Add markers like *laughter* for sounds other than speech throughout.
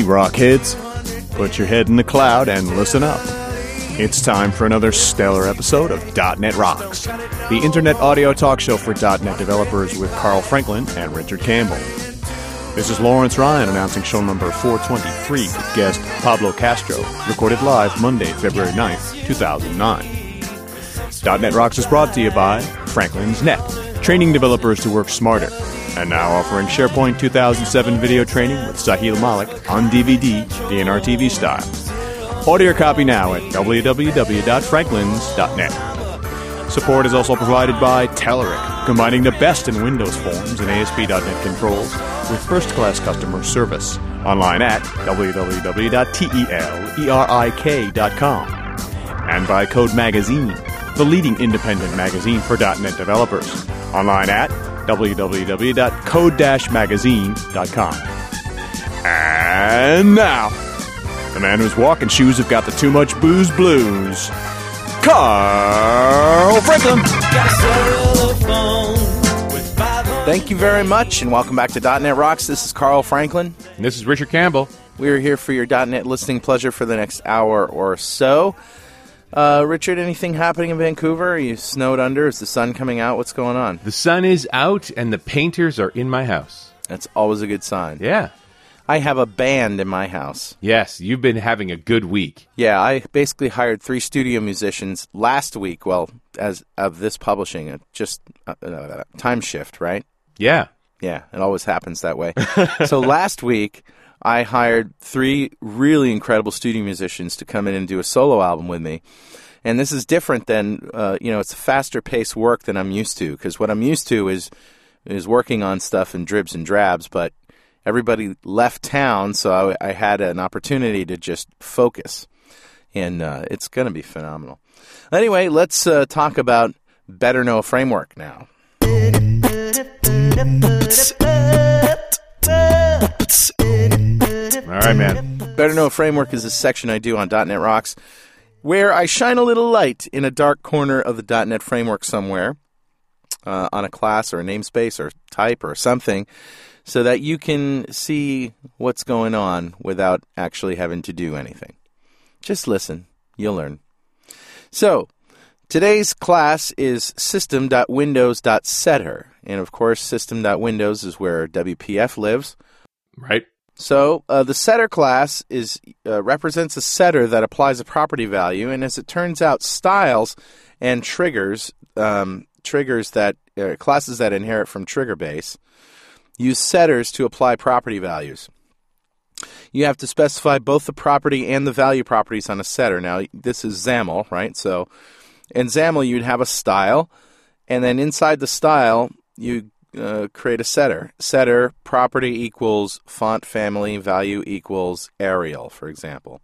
Hey, Rockheads. Put your head in the cloud and listen up. It's time for another stellar episode of .NET Rocks, the internet audio talk show for .NET developers with Carl Franklin and Richard Campbell. This is Lawrence Ryan announcing show number 423 with guest Pablo Castro, recorded live Monday, February 9th, 2009. .NET Rocks is brought to you by Franklin's Net, training developers to work smarter, and now offering SharePoint 2007 video training with Sahil Malik on DVD, DNR TV style. Order your copy now at www.franklins.net. Support is also provided by Telerik, combining the best in Windows forms and ASP.NET controls with first-class customer service. Online at www.telerik.com. And by Code Magazine, the leading independent magazine for .NET developers. Online at www.code-magazine.com. And now, the man whose walking shoes have got the too much booze blues, Carl Franklin. Got a cell phone with 500 Thank you very much, and welcome back to .NET Rocks. This is Carl Franklin. And this is Richard Campbell. We are here for your .NET listening pleasure for the next hour or so. Uh, Richard, anything happening in Vancouver? Are you snowed under? Is the sun coming out? What's going on? The sun is out and the painters are in my house. That's always a good sign. Yeah. I have a band in my house. Yes, you've been having a good week. Yeah, I basically hired three studio musicians last week. Well, as of this publishing, just uh, uh, time shift, right? Yeah. Yeah, it always happens that way. *laughs* so last week, I hired three really incredible studio musicians to come in and do a solo album with me. And this is different than uh, you know, it's faster paced work than I'm used to because what I'm used to is is working on stuff in dribs and drabs. But everybody left town, so I, I had an opportunity to just focus, and uh, it's going to be phenomenal. Anyway, let's uh, talk about Better Know Framework now. All right, man. Better Know Framework is a section I do on .NET Rocks where I shine a little light in a dark corner of the .NET framework somewhere uh, on a class or a namespace or type or something so that you can see what's going on without actually having to do anything. Just listen. You'll learn. So, today's class is system.windows.setter. And of course, system.windows is where WPF lives. Right? So uh, the setter class is uh, represents a setter that applies a property value, and as it turns out, styles and triggers um, triggers that uh, classes that inherit from trigger base use setters to apply property values. You have to specify both the property and the value properties on a setter. Now this is XAML, right? So in XAML you'd have a style, and then inside the style you uh, create a setter. Setter property equals font family, value equals Arial, for example.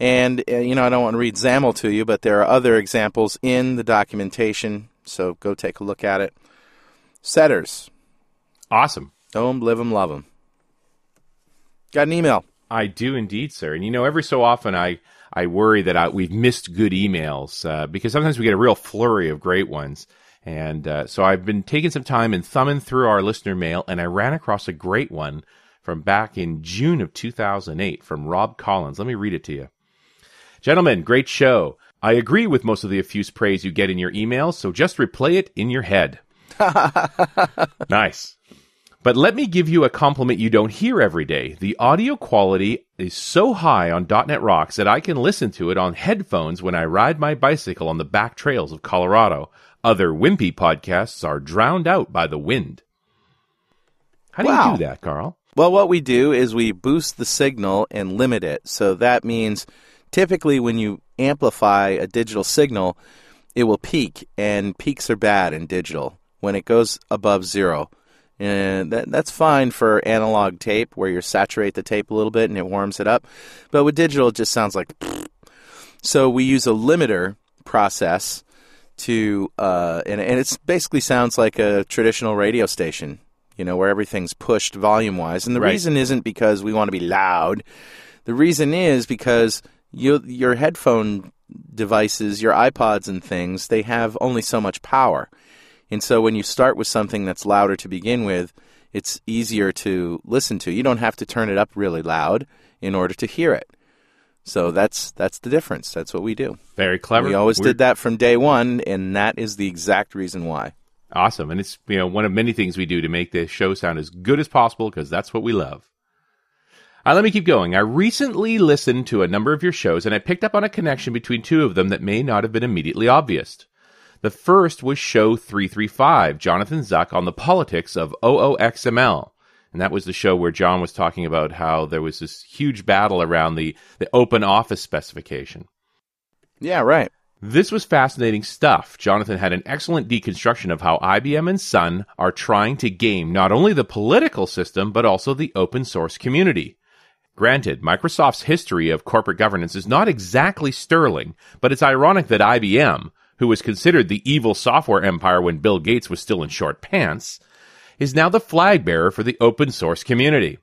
And, uh, you know, I don't want to read XAML to you, but there are other examples in the documentation, so go take a look at it. Setters. Awesome. Own, oh, live them, love them. Got an email. I do indeed, sir. And you know, every so often I, I worry that I, we've missed good emails uh, because sometimes we get a real flurry of great ones. And uh, so I've been taking some time and thumbing through our listener mail, and I ran across a great one from back in June of 2008 from Rob Collins. Let me read it to you. Gentlemen, great show. I agree with most of the effuse praise you get in your emails, so just replay it in your head. *laughs* nice. But let me give you a compliment you don't hear every day. The audio quality is so high on .NET Rocks that I can listen to it on headphones when I ride my bicycle on the back trails of Colorado. Other wimpy podcasts are drowned out by the wind. How do Wow. you do that, Carl? Well, what we do is we boost the signal and limit it. So that means typically when you amplify a digital signal, it will peak, and peaks are bad in digital when it goes above zero. And that, that's fine for analog tape where you saturate the tape a little bit and it warms it up. But with digital, it just sounds like. *sniffs* So we use a limiter process to, uh, and, and it basically sounds like a traditional radio station, you know, where everything's pushed volume wise. And the Right. reason isn't because we want to be loud. The reason is because you, your headphone devices, your iPods and things, they have only so much power. And so when you start with something that's louder to begin with, it's easier to listen to. You don't have to turn it up really loud in order to hear it. So that's that's the difference. That's what we do. Very clever. We always We're- did that from day one, and that is the exact reason why. Awesome. And it's you know one of many things we do to make the show sound as good as possible because that's what we love. Uh, let me keep going. I recently listened to a number of your shows and I picked up on a connection between two of them that may not have been immediately obvious. The first was show 335, Jonathan Zuck on the politics of OOXML. And that was the show where John was talking about how there was this huge battle around the, the open office specification. Yeah, right. This was fascinating stuff. Jonathan had an excellent deconstruction of how IBM and Sun are trying to game not only the political system, but also the open source community. Granted, Microsoft's history of corporate governance is not exactly sterling, but it's ironic that IBM, who was considered the evil software empire when Bill Gates was still in short pants, is now the flag bearer for the open source community.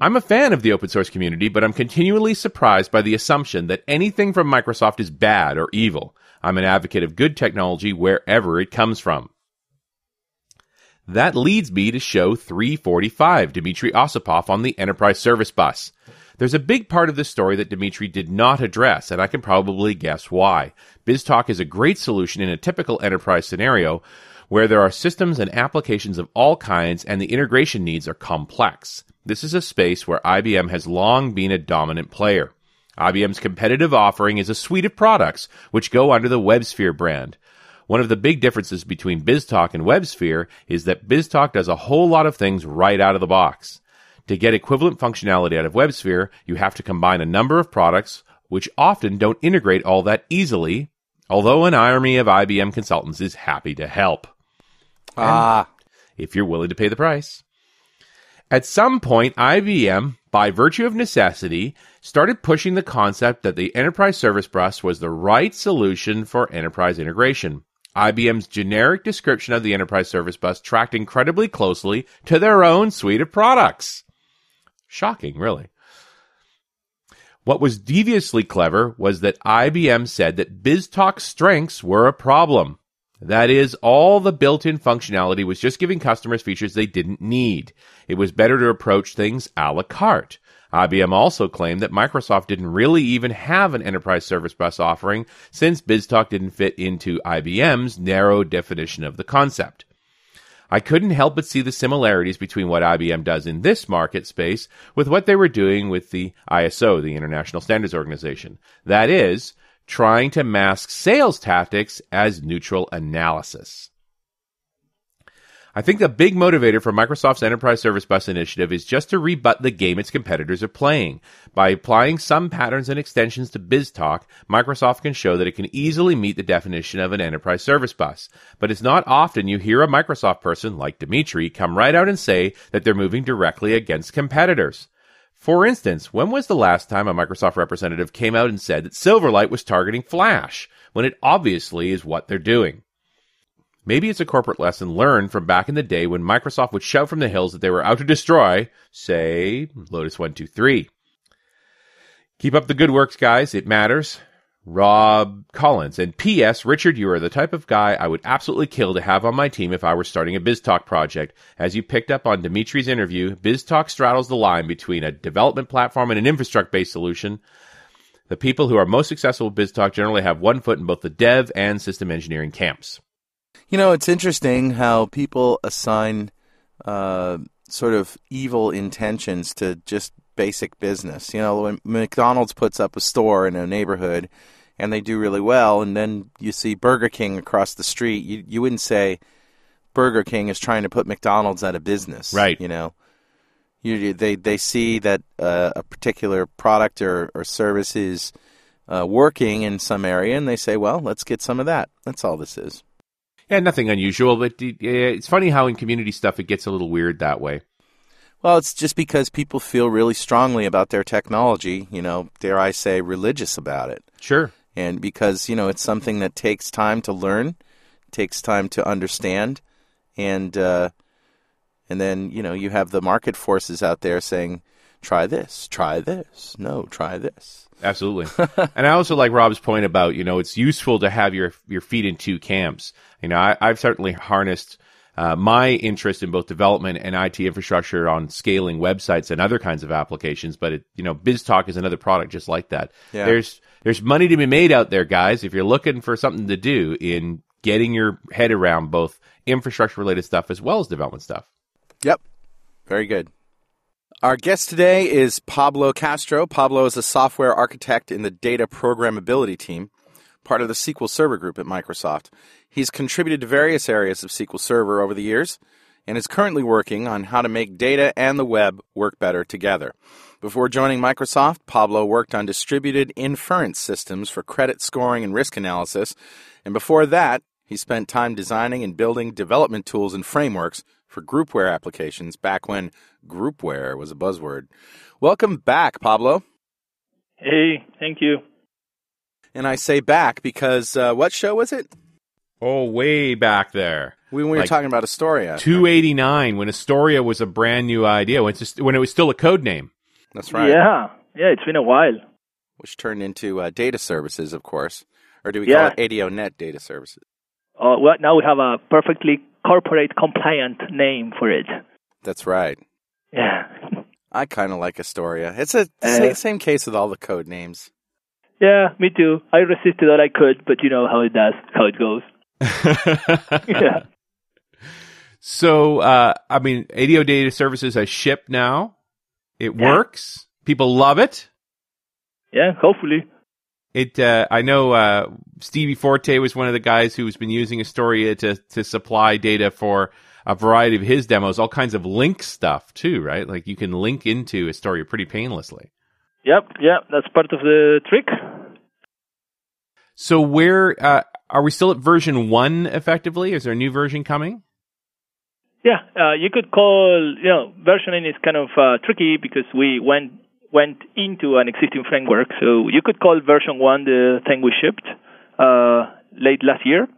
I'm a fan of the open source community, but I'm continually surprised by the assumption that anything from Microsoft is bad or evil. I'm an advocate of good technology wherever it comes from. That leads me to show 345, Dmitry Osipov on the Enterprise Service Bus. There's a big part of this story that Dmitry did not address, and I can probably guess why. BizTalk is a great solution in a typical enterprise scenario where there are systems and applications of all kinds and the integration needs are complex. This is a space where IBM has long been a dominant player. IBM's competitive offering is a suite of products which go under the WebSphere brand. One of the big differences between BizTalk and WebSphere is that BizTalk does a whole lot of things right out of the box. To get equivalent functionality out of WebSphere, you have to combine a number of products which often don't integrate all that easily, although an army of IBM consultants is happy to help Ah, if you're willing to pay the price. At some point, IBM, by virtue of necessity, started pushing the concept that the enterprise service bus was the right solution for enterprise integration. IBM's generic description of the enterprise service bus tracked incredibly closely to their own suite of products. Shocking, really. What was deviously clever was that IBM said that BizTalk's strengths were a problem. That is, all the built in functionality was just giving customers features they didn't need. It was better to approach things a la carte. IBM also claimed that Microsoft didn't really even have an enterprise service bus offering since BizTalk didn't fit into IBM's narrow definition of the concept. I couldn't help but see the similarities between what IBM does in this market space with what they were doing with the ISO, the International Standards Organization. That is, trying to mask sales tactics as neutral analysis. I think the big motivator for Microsoft's Enterprise Service Bus initiative is just to rebut the game its competitors are playing. By applying some patterns and extensions to BizTalk, Microsoft can show that it can easily meet the definition of an enterprise service bus. But it's not often you hear a Microsoft person like Dimitri come right out and say that they're moving directly against competitors. For instance, when was the last time a Microsoft representative came out and said that Silverlight was targeting Flash, when it obviously is what they're doing? Maybe it's a corporate lesson learned from back in the day when Microsoft would shout from the hills that they were out to destroy, say, Lotus 123. Keep up the good works, guys. It matters. Rob Collins. And P.S. Richard, you are the type of guy I would absolutely kill to have on my team if I were starting a BizTalk project. As you picked up on Dimitri's interview, BizTalk straddles the line between a development platform and an infrastructure based solution. The people who are most successful with BizTalk generally have one foot in both the dev and system engineering camps. You know, it's interesting how people assign uh, sort of evil intentions to just basic business. You know, when McDonald's puts up a store in a neighborhood and they do really well, and then you see Burger King across the street, you you wouldn't say Burger King is trying to put McDonald's out of business, Right. You know, you, they they see that uh, a particular product or, or service is uh, working in some area, and they say, "Well, let's get some of that." That's all this is. Yeah, nothing unusual, but uh, it's funny how in community stuff it gets a little weird that way. Well, it's just because people feel really strongly about their technology. You know, dare I say, religious about it. Sure. and because you know it's something that takes time to learn, takes time to understand, and uh, and then you know you have the market forces out there saying, "Try this, try this, no, try this." Absolutely. *laughs* and I also like Rob's point about, you know, it's useful to have your your feet in two camps. You know, I, I've certainly harnessed uh, my interest in both development and IT infrastructure on scaling websites and other kinds of applications. But it, you know, BizTalk is another product just like that. Yeah. There's there's money to be made out there, guys. If you're looking for something to do in getting your head around both infrastructure related stuff as well as development stuff. Yep. Very good. Our guest today is Pablo Castro. Pablo is a software architect in the data programmability team, part of the SQL Server group at Microsoft. He's contributed to various areas of SQL Server over the years and is currently working on how to make data and the web work better together. Before joining Microsoft, Pablo worked on distributed inference systems for credit scoring and risk analysis, and before that, he spent time designing and building development tools and frameworks for groupware applications back when groupware was a buzzword. Welcome back, Pablo. Hey, thank you. And I say back because uh, what show was it? Oh, way back there. We, we were Like talking about Astoria. 289 when Astoria was a brand new idea when, just, when it was still a code name. That's right. Yeah, yeah, it's been a while. Which turned into uh, data services, of course. Or do we Yeah. call it ADO.NET data services? Uh, well, now we have a perfectly corporate compliant name for it. That's right. Yeah, I kind of like Astoria. It's a Uh, same case with all the code names. Yeah, me too. I resisted all I could, but you know how it does, how it goes. *laughs* Yeah, So, uh, I mean, ADO Data Services has shipped now. It Yeah. works. People love it. yeah. Hopefully, It. Uh, I know uh, Stevie Forte was one of the guys who's been using Astoria to to supply data for a variety of his demos, all kinds of LINQ stuff too, right? Like you can LINQ into Astoria pretty painlessly. yep, yeah. That's part of the trick. So, where uh, are we still at version one? Effectively, is there a new version coming? Yeah, uh, you could call you know versioning is kind of uh, tricky because we went went into an existing framework, so you could call version one the thing we shipped uh, late last year,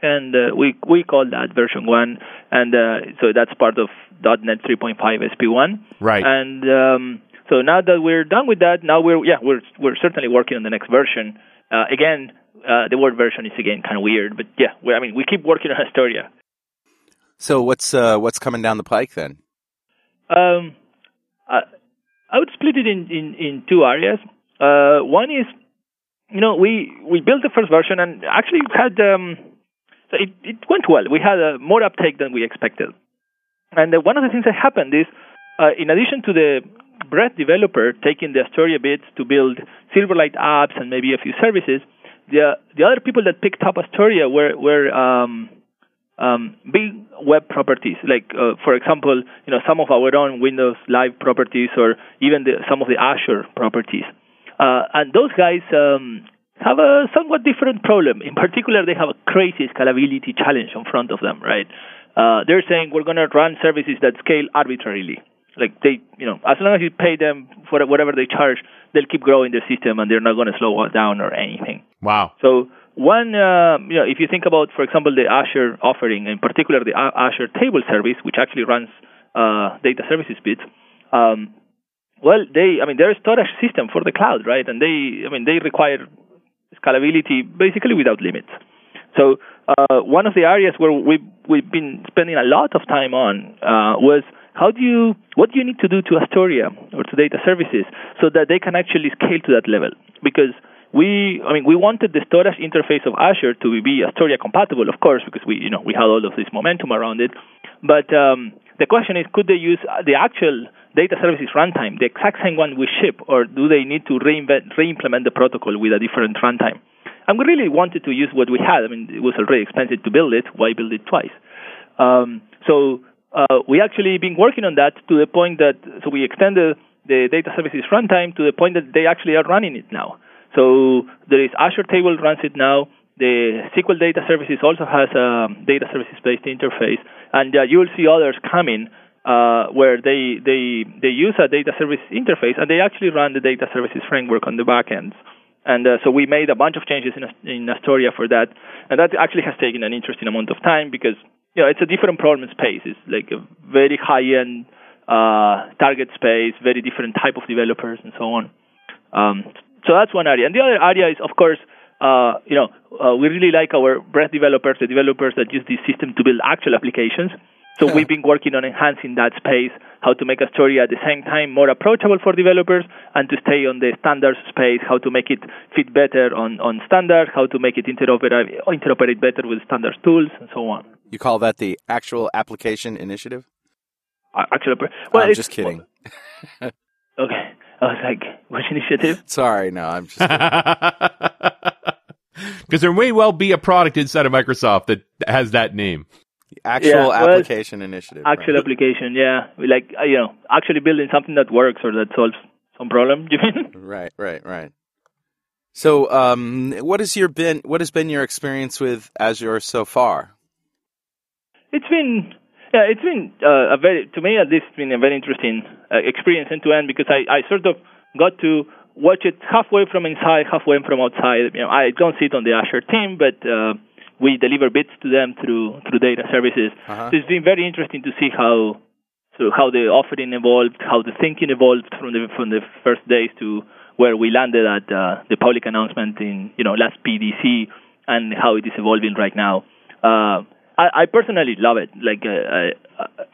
and uh, we we call that version one, and uh, so that's part of .NET 3.5 SP1, Right. and um, so now that we're done with that, now we're yeah we're we're certainly working on the next version. Uh, again, uh, the word version is again kind of weird, but yeah, we, I mean we keep working on *laughs* Astoria. So what's uh, what's coming down the pike then? Um, I, I would split it in, in, in two areas. Uh, one is, you know, we, we built the first version and actually had, um, so it, it went well. We had uh, more uptake than we expected. And uh, one of the things that happened is, uh, in addition to the Breadth developer taking the Astoria bits to build Silverlight apps and maybe a few services, the the other people that picked up Astoria were were um, um, big web properties, like uh, for example, you know some of our own Windows Live properties, or even the, some of the Azure properties. Uh, and those guys um, have a somewhat different problem. In particular, they have a crazy scalability challenge in front of them. Right? Uh, they're saying we're going to run services that scale arbitrarily. Like they, you know, as long as you pay them for whatever they charge, they'll keep growing their system, and they're not going to slow down or anything. Wow. So one, uh, you know, if you think about, for example, the Azure offering, in particular the Azure Table Service, which actually runs uh, data services bits, um, well, they, I mean, they're a storage system for the cloud, right? And they, I mean, they require scalability basically without limits. So uh, one of the areas where we've, we've been spending a lot of time on uh, was how do you, what do you need to do to Astoria or to data services so that they can actually scale to that level? Because we, I mean, we wanted the storage interface of Azure to be Astoria compatible, of course, because we, you know, we had all of this momentum around it. But um, the question is, could they use the actual data services runtime the exact same one we ship, or do they need to reinvent, re-implement the protocol with a different runtime? And we really wanted to use what we had. I mean, it was already expensive to build it. Why build it twice? Um, so uh, we actually been working on that to the point that so we extended the data services runtime to the point that they actually are running it now. So there is Azure Table runs it now. The SQL Data Services also has a data services based interface, and uh, you will see others coming uh, where they they they use a data service interface and they actually run the data services framework on the back ends. And uh, so we made a bunch of changes in, in Astoria for that, and that actually has taken an interesting amount of time because you know it's a different problem space. It's like a very high end uh, target space, very different type of developers, and so on. Um, so that's one area, and the other area is of course. Uh, you know, uh, we really like our breadth developers, the developers that use this system to build actual applications. So we've been working on enhancing that space, how to make Astoria at the same time more approachable for developers and to stay on the standards space, how to make it fit better on, on standards, how to make it interoperate, interoperate better with standards tools, and so on. You call that the actual application initiative? Uh, actually, well, I'm just kidding. *laughs* Okay. I was like, which initiative? *laughs* Sorry, no, I'm just. Because *laughs* there may well be a product inside of Microsoft that has that name. actual Yeah, well, application initiative. Actual right. application, yeah. We like, uh, you know, actually building something that works or that solves some problem, you mean? Right, right, right. So, um, what has your been? What has been your experience with Azure so far? It's been yeah, it's been uh, a very to me at least it's been a very interesting uh, experience end to end because I, I sort of got to watch it halfway from inside, halfway from outside. You know, I don't sit on the Azure team, but uh, we deliver bits to them through through data services. Uh-huh. So it's been very interesting to see how so how the offering evolved, how the thinking evolved from the from the first days to where we landed at uh, the public announcement in you know last PDC and how it is evolving right now. Uh, I, I personally love it. Like uh, I, uh,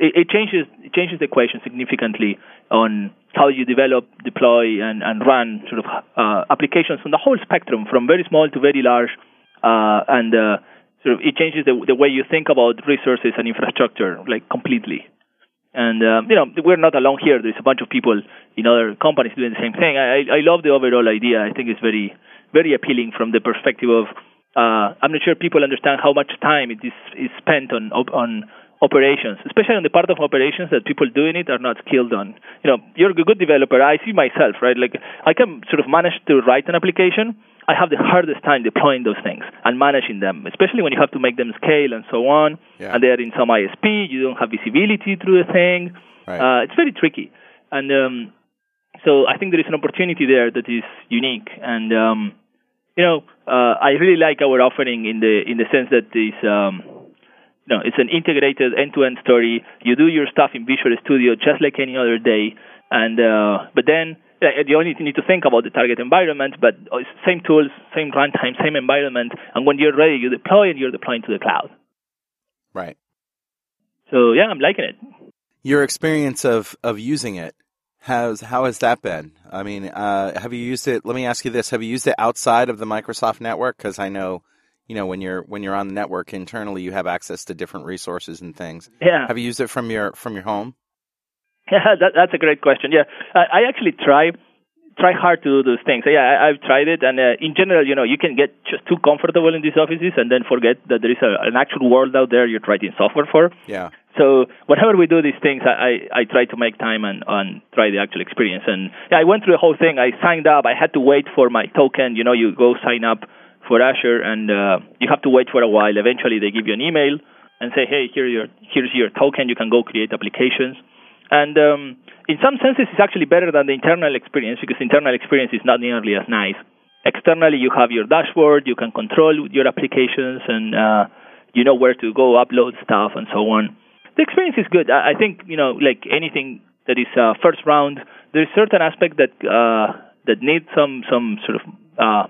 it, it changes it changes the equation significantly on how you develop, deploy, and, and run sort of uh, applications from the whole spectrum, from very small to very large, uh, and uh, sort of it changes the the way you think about resources and infrastructure like completely. And um, you know we're not alone here. There's a bunch of people in other companies doing the same thing. I, I love the overall idea. I think it's very very appealing from the perspective of uh, I'm not sure people understand how much time it is, is spent on on operations, especially on the part of operations that people doing it are not skilled on. You know, you're a good developer. I see myself, right? Like I can sort of manage to write an application. I have the hardest time deploying those things and managing them, especially when you have to make them scale and so on. Yeah. And they're in some ISP, you don't have visibility through the thing. Right. Uh, it's very tricky. And um, so I think there is an opportunity there that is unique. And um, you know, uh, I really like our offering in the in the sense that it's um, you know it's an integrated end-to-end story. You do your stuff in Visual Studio just like any other day, and uh, but then uh, you only need to think about the target environment, but it's same tools, same runtime, same environment, and when you're ready, you deploy and you're deploying to the cloud. right. So yeah, I'm liking it. Your experience of of using it has how has that been? I mean, uh, have you used it? Let me ask you this: Have you used it outside of the Microsoft network? Because I know, you know, when you're when you're on the network internally, you have access to different resources and things. Yeah. Have you used it from your from your home? Yeah, *laughs* that, that's a great question. Yeah, I, I actually try try hard to do those things. Yeah, I, I've tried it, and uh, in general, you know, you can get just too comfortable in these offices and then forget that there is a, an actual world out there you're writing software for. Yeah. So whenever we do these things, I, I, I try to make time and, and try the actual experience. And yeah, I went through the whole thing. I signed up. I had to wait for my token. You know, you go sign up for Azure, and uh, you have to wait for a while. Eventually, they give you an email and say, hey, here your here's your token. You can go create applications. And um, in some senses, it's actually better than the internal experience because internal experience is not nearly as nice. Externally, you have your dashboard. You can control your applications, and uh, you know where to go upload stuff and so on the experience is good. I, I think you know, like anything that is uh, first round, there is certain aspect that uh, that needs some some sort of uh,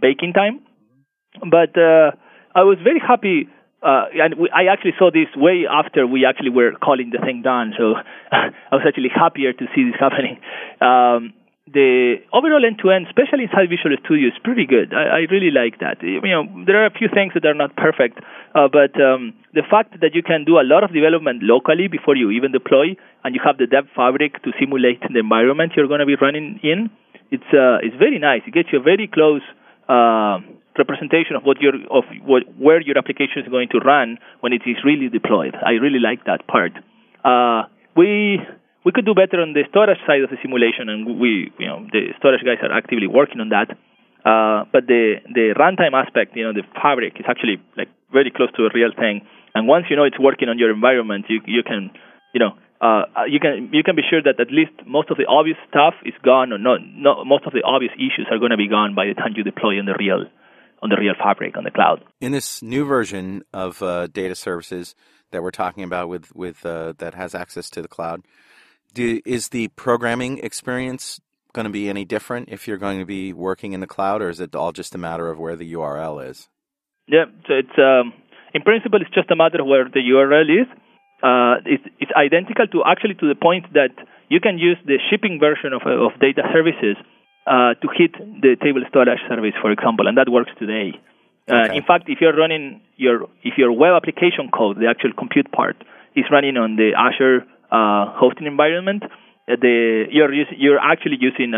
baking time. But uh, I was very happy, uh, and we, I actually saw this way after we actually were calling the thing done. So *laughs* I was actually happier to see this happening. Um, the overall end-to-end, especially inside Visual Studio, is pretty good. I, I really like that. You know, there are a few things that are not perfect, uh, but um, the fact that you can do a lot of development locally before you even deploy, and you have the dev fabric to simulate the environment you're going to be running in, it's uh, it's very nice. It gets you a very close uh, representation of what your of what where your application is going to run when it is really deployed. I really like that part. Uh, we we could do better on the storage side of the simulation, and we you know the storage guys are actively working on that. Uh, but the the runtime aspect, you know, the fabric is actually like very close to a real thing. And once you know it's working on your environment, you you can you know uh, you can you can be sure that at least most of the obvious stuff is gone, or not, not most of the obvious issues are going to be gone by the time you deploy on the real on the real fabric on the cloud. In this new version of uh, data services that we're talking about with with uh, that has access to the cloud, do, is the programming experience going to be any different if you're going to be working in the cloud, or is it all just a matter of where the URL is? Yeah, so it's um, in principle it's just a matter of where the URL is uh, it's, it's identical to actually to the point that you can use the shipping version of, of data services uh, to hit the table storage service, for example, and that works today. Uh, Okay. In fact, if you're running your if your web application code, the actual compute part, is running on the Azure uh, hosting environment, uh, the you're you're actually using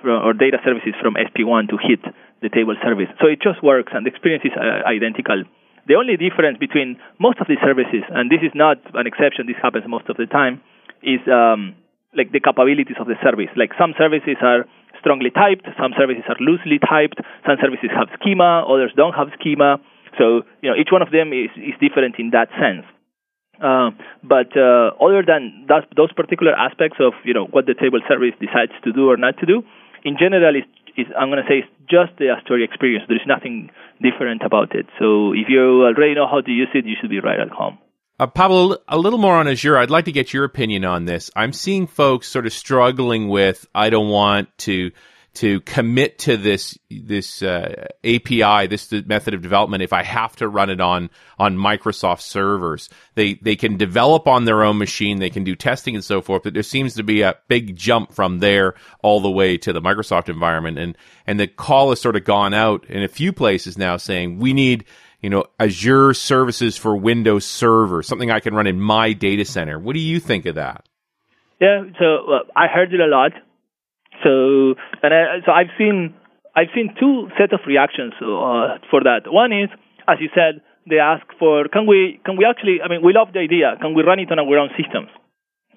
from, or data services from SP1 to hit the table service. So it just works, and the experience is uh, identical. The only difference between most of these services, and this is not an exception, this happens most of the time, is um, like the capabilities of the service. Like some services are strongly typed, some services are loosely typed, some services have schema, others don't have schema. So you know each one of them is, is different in that sense. Uh, but uh, other than that, those particular aspects of you know what the table service decides to do or not to do, in general, is is I'm going to say it's just the Astoria experience. There is nothing different about it. So if you already know how to use it, you should be right at home. Uh, Pablo, a little more on Azure. I'd like to get your opinion on this. I'm seeing folks sort of struggling with, I don't want to to commit to this this uh, API, this method of development, if I have to run it on on Microsoft servers. They they can develop on their own machine, they can do testing and so forth, but there seems to be a big jump from there all the way to the Microsoft environment, and and the call has sort of gone out in a few places now, saying we need you know, Azure services for Windows Server, something I can run in my data center. What do you think of that? Yeah, so uh, I heard it a lot. So and I, so I've seen I've seen two set of reactions uh, for that. One is, as you said, they ask for can we can we actually I mean we love the idea can we run it on our own systems,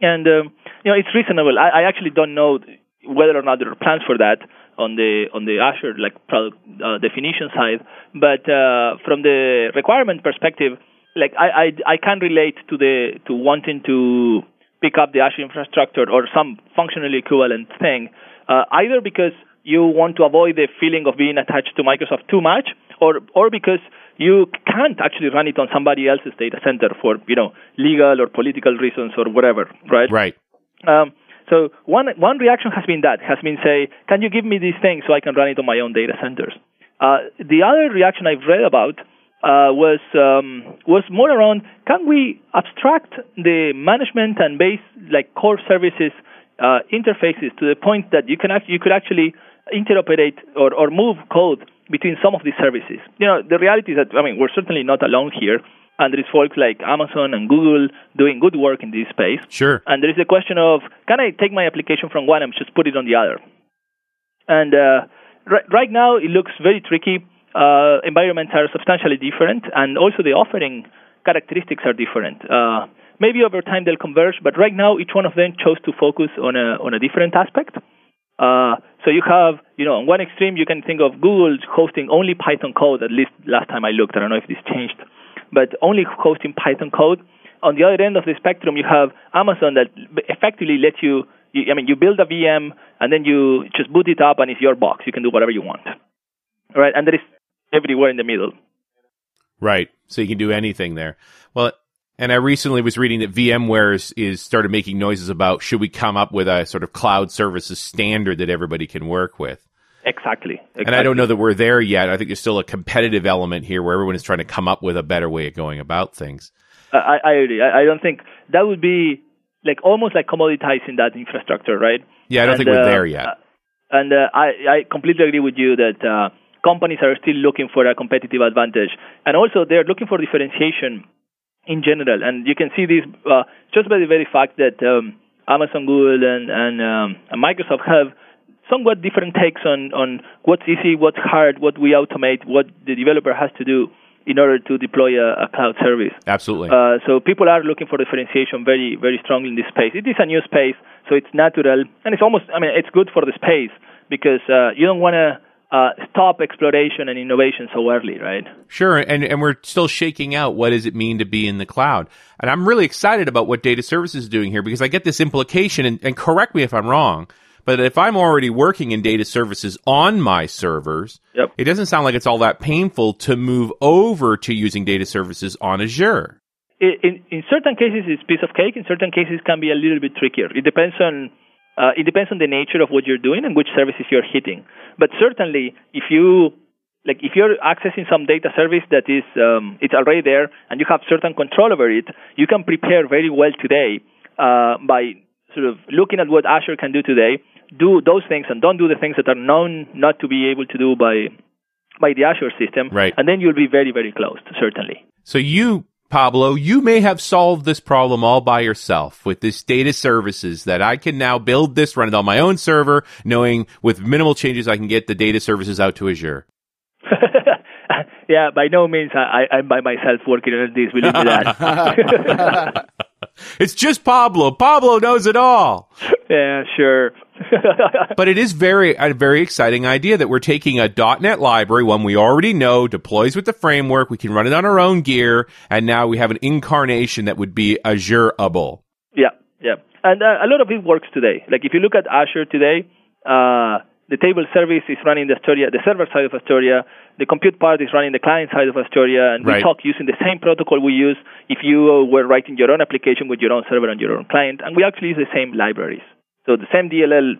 and um, you know it's reasonable. I, I actually don't know whether or not there are plans for that on the on the Azure like product uh, definition side, but uh, from the requirement perspective, like I, I I can relate to the to wanting to pick up the Azure infrastructure or some functionally equivalent thing, uh, either because you want to avoid the feeling of being attached to Microsoft too much, or or because you can't actually run it on somebody else's data center for you know legal or political reasons or whatever, right? Right. Um, so one one reaction has been that has been say, can you give me these things so I can run it on my own data centers? Uh, the other reaction I've read about uh, was um, was more around can we abstract the management and base like core services uh, interfaces to the point that you can act- you could actually interoperate or, or move code between some of these services. You know, the reality is that I mean we're certainly not alone here, and there is folks like Amazon and Google doing good work in this space. Sure. And there is the question of can I take my application from one and just put it on the other? And uh, right, right now it looks very tricky. Uh, environments are substantially different, and also the offering characteristics are different. Uh, maybe over time they'll converge, but right now each one of them chose to focus on a on a different aspect. Uh, so you have, you know, on one extreme you can think of Google hosting only Python code. At least last time I looked, I don't know if this changed, but only hosting Python code. On the other end of the spectrum, you have Amazon that effectively lets you, you. I mean, you build a VM and then you just boot it up, and it's your box. You can do whatever you want, right? And there is everywhere in the middle. Right. So you can do anything there. Well, and I recently was reading that VMware is, is started making noises about should we come up with a sort of cloud services standard that everybody can work with. Exactly. exactly. And I don't know that we're there yet. I think there's still a competitive element here where everyone is trying to come up with a better way of going about things. I, I agree. I, I don't think that would be like almost like commoditizing that infrastructure, right? Yeah, I don't And, think we're uh, there yet. uh, And uh, I, I completely agree with you that uh, companies are still looking for a competitive advantage, and also they're looking for differentiation in general. And you can see this uh, just by the very fact that um, Amazon, Google, and and, um, and Microsoft have somewhat different takes on on what's easy, what's hard, what we automate, what the developer has to do in order to deploy a, a cloud service. Absolutely. Uh, so people are looking for differentiation very, very strongly in this space. It is a new space, so it's natural, and it's almost, I mean, it's good for the space because uh, you don't want to uh, stop exploration and innovation so early, right? Sure, and and we're still shaking out what does it mean to be in the cloud. And I'm really excited about what data services is doing here because I get this implication and, and correct me if I'm wrong, but if I'm already working in data services on my servers, Yep. it doesn't sound like it's all that painful to move over to using data services on Azure. In, in certain cases, it's piece of cake. In certain cases, it can be a little bit trickier. It depends on uh, it depends on the nature of what you're doing and which services you're hitting. But certainly, if you like if you're accessing some data service that is um, it's already there and you have certain control over it, you can prepare very well today uh, by sort of looking at what Azure can do today, do those things and don't do the things that are known not to be able to do by by the Azure system, Right. and then you'll be very very close, certainly. So you, Pablo, you may have solved this problem all by yourself with this data services that I can now build this, run it on my own server, knowing with minimal changes I can get the data services out to Azure. *laughs* yeah, by no means I, I'm by myself working on this. Believe me that. *laughs* It's just Pablo. Pablo knows it all. *laughs* yeah, sure. *laughs* But it is very a very exciting idea that we're taking a .NET library, one we already know, deploys with the framework, we can run it on our own gear, and now we have an incarnation that would be Azure-able. yeah, yeah. And uh, a lot of it works today. Like if you look at Azure today, uh, the table service is running the Astoria, the server side of Astoria. The compute part is running the client side of Astoria, and we Right. talk using the same protocol we use if you were writing your own application with your own server and your own client, and we actually use the same libraries. So the same DLL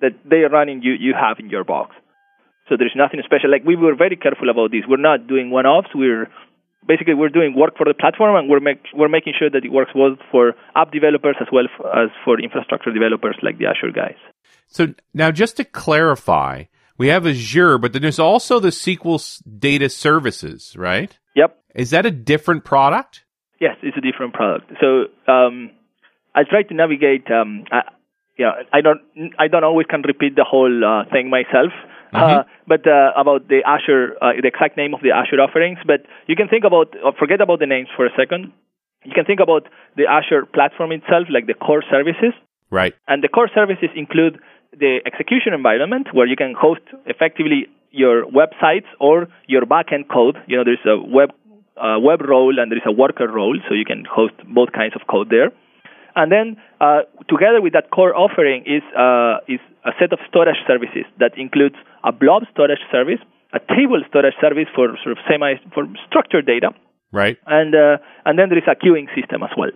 that they are running, you you have in your box. So there's nothing special. Like we were very careful about this. We're not doing one-offs. We're basically we're doing work for the platform, and we're make, we're making sure that it works both for app developers as well as for infrastructure developers like the Azure guys. So now, just to clarify, we have Azure, but then there's also the SQL data services, right? Yep. Is that a different product? Yes, it's a different product. So um, I try to navigate. Um, I, yeah, I don't. I don't always can repeat the whole uh, thing myself. Uh, but uh, about the Azure, uh, the exact name of the Azure offerings. But you can think about, or forget about the names for a second. You can think about the Azure platform itself, like the core services. Right. And the core services include the execution environment where you can host effectively your websites or your backend code. You know, there's a web uh, web role and there is a worker role, so you can host both kinds of code there. And then uh, together with that core offering is uh, is a set of storage services that includes a blob storage service, a table storage service for sort of semi for structured data, Right. and uh, and then there is a queuing system as well.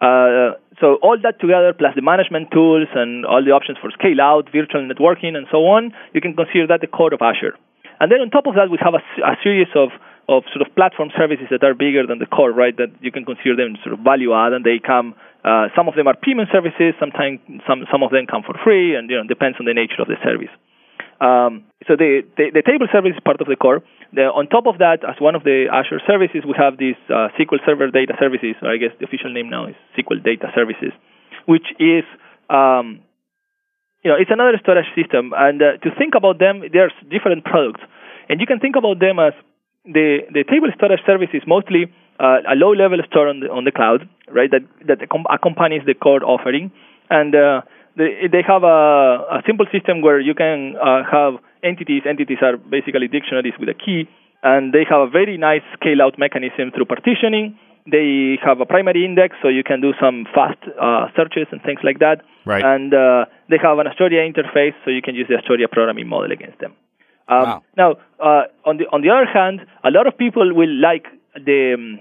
Uh, so all that together, plus the management tools and all the options for scale out, virtual networking, and so on, you can consider that the core of Azure. And then on top of that, we have a series of of sort of platform services that are bigger than the core, right? That you can consider them sort of value add, and they come. Uh, some of them are premium services. Sometimes some some of them come for free, and you know depends on the nature of the service. Um, so the, the, the table service is part of the core. The, on top of that, as one of the Azure services, we have these uh, SQL Server Data Services. Or I guess the official name now is SQL Data Services, which is um, you know it's another storage system. And uh, to think about them, there's different products, and you can think about them as the the table storage service is mostly uh, a low level store on the on the cloud, right? That that accompanies the core offering, and uh, they they have a, a simple system where you can uh, have entities. Entities are basically dictionaries with a key, and they have a very nice scale out mechanism through partitioning. They have a primary index, so you can do some fast uh, searches and things like that. Right. And uh, they have an Astoria interface, so you can use the Astoria programming model against them. Um, Wow. Now, uh, on the on the other hand, a lot of people will like the um,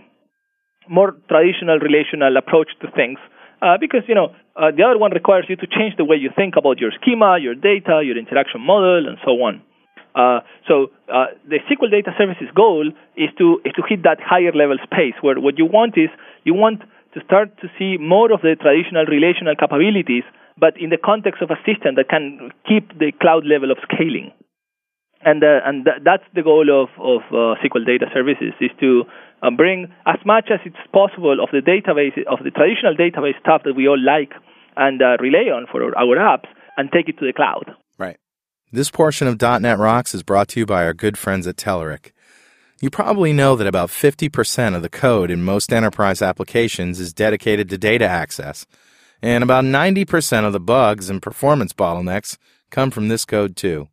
more traditional relational approach to things uh, because you know uh, the other one requires you to change the way you think about your schema, your data, your interaction model, and so on. Uh, so uh, the SQL Data Services goal is to is to hit that higher level space where what you want is you want to start to see more of the traditional relational capabilities, but in the context of a system that can keep the cloud level of scaling. And uh, and th- that's the goal of of uh, SQL Data Services is to uh, bring as much as it's possible of the database of the traditional database stuff that we all like and uh, rely on for our apps and take it to the cloud. Right. This portion of .NET Rocks is brought to you by our good friends at Telerik. You probably know that about 50% of the code in most enterprise applications is dedicated to data access, and about 90% of the bugs and performance bottlenecks come from this code too.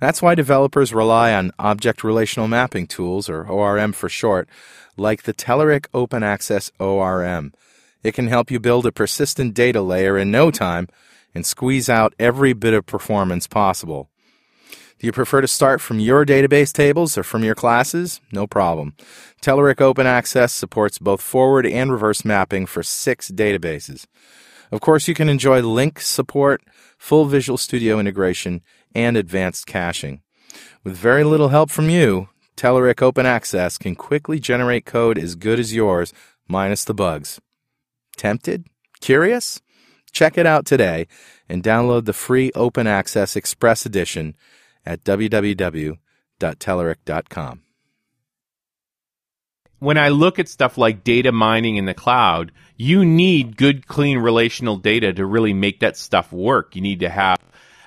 That's why developers rely on object relational mapping tools, or ORM for short, like the Telerik Open Access ORM. It can help you build a persistent data layer in no time and squeeze out every bit of performance possible. Do you prefer to start from your database tables or from your classes? No problem. Telerik Open Access supports both forward and reverse mapping for six databases. Of course, you can enjoy LINQ support, full Visual Studio integration, and advanced caching. With very little help from you, Telerik Open Access can quickly generate code as good as yours, minus the bugs. Tempted? Curious? Check it out today and download the free Open Access Express Edition at www.telerik.com. When I look at stuff like data mining in the cloud, you need good, clean relational data to really make that stuff work. You need to have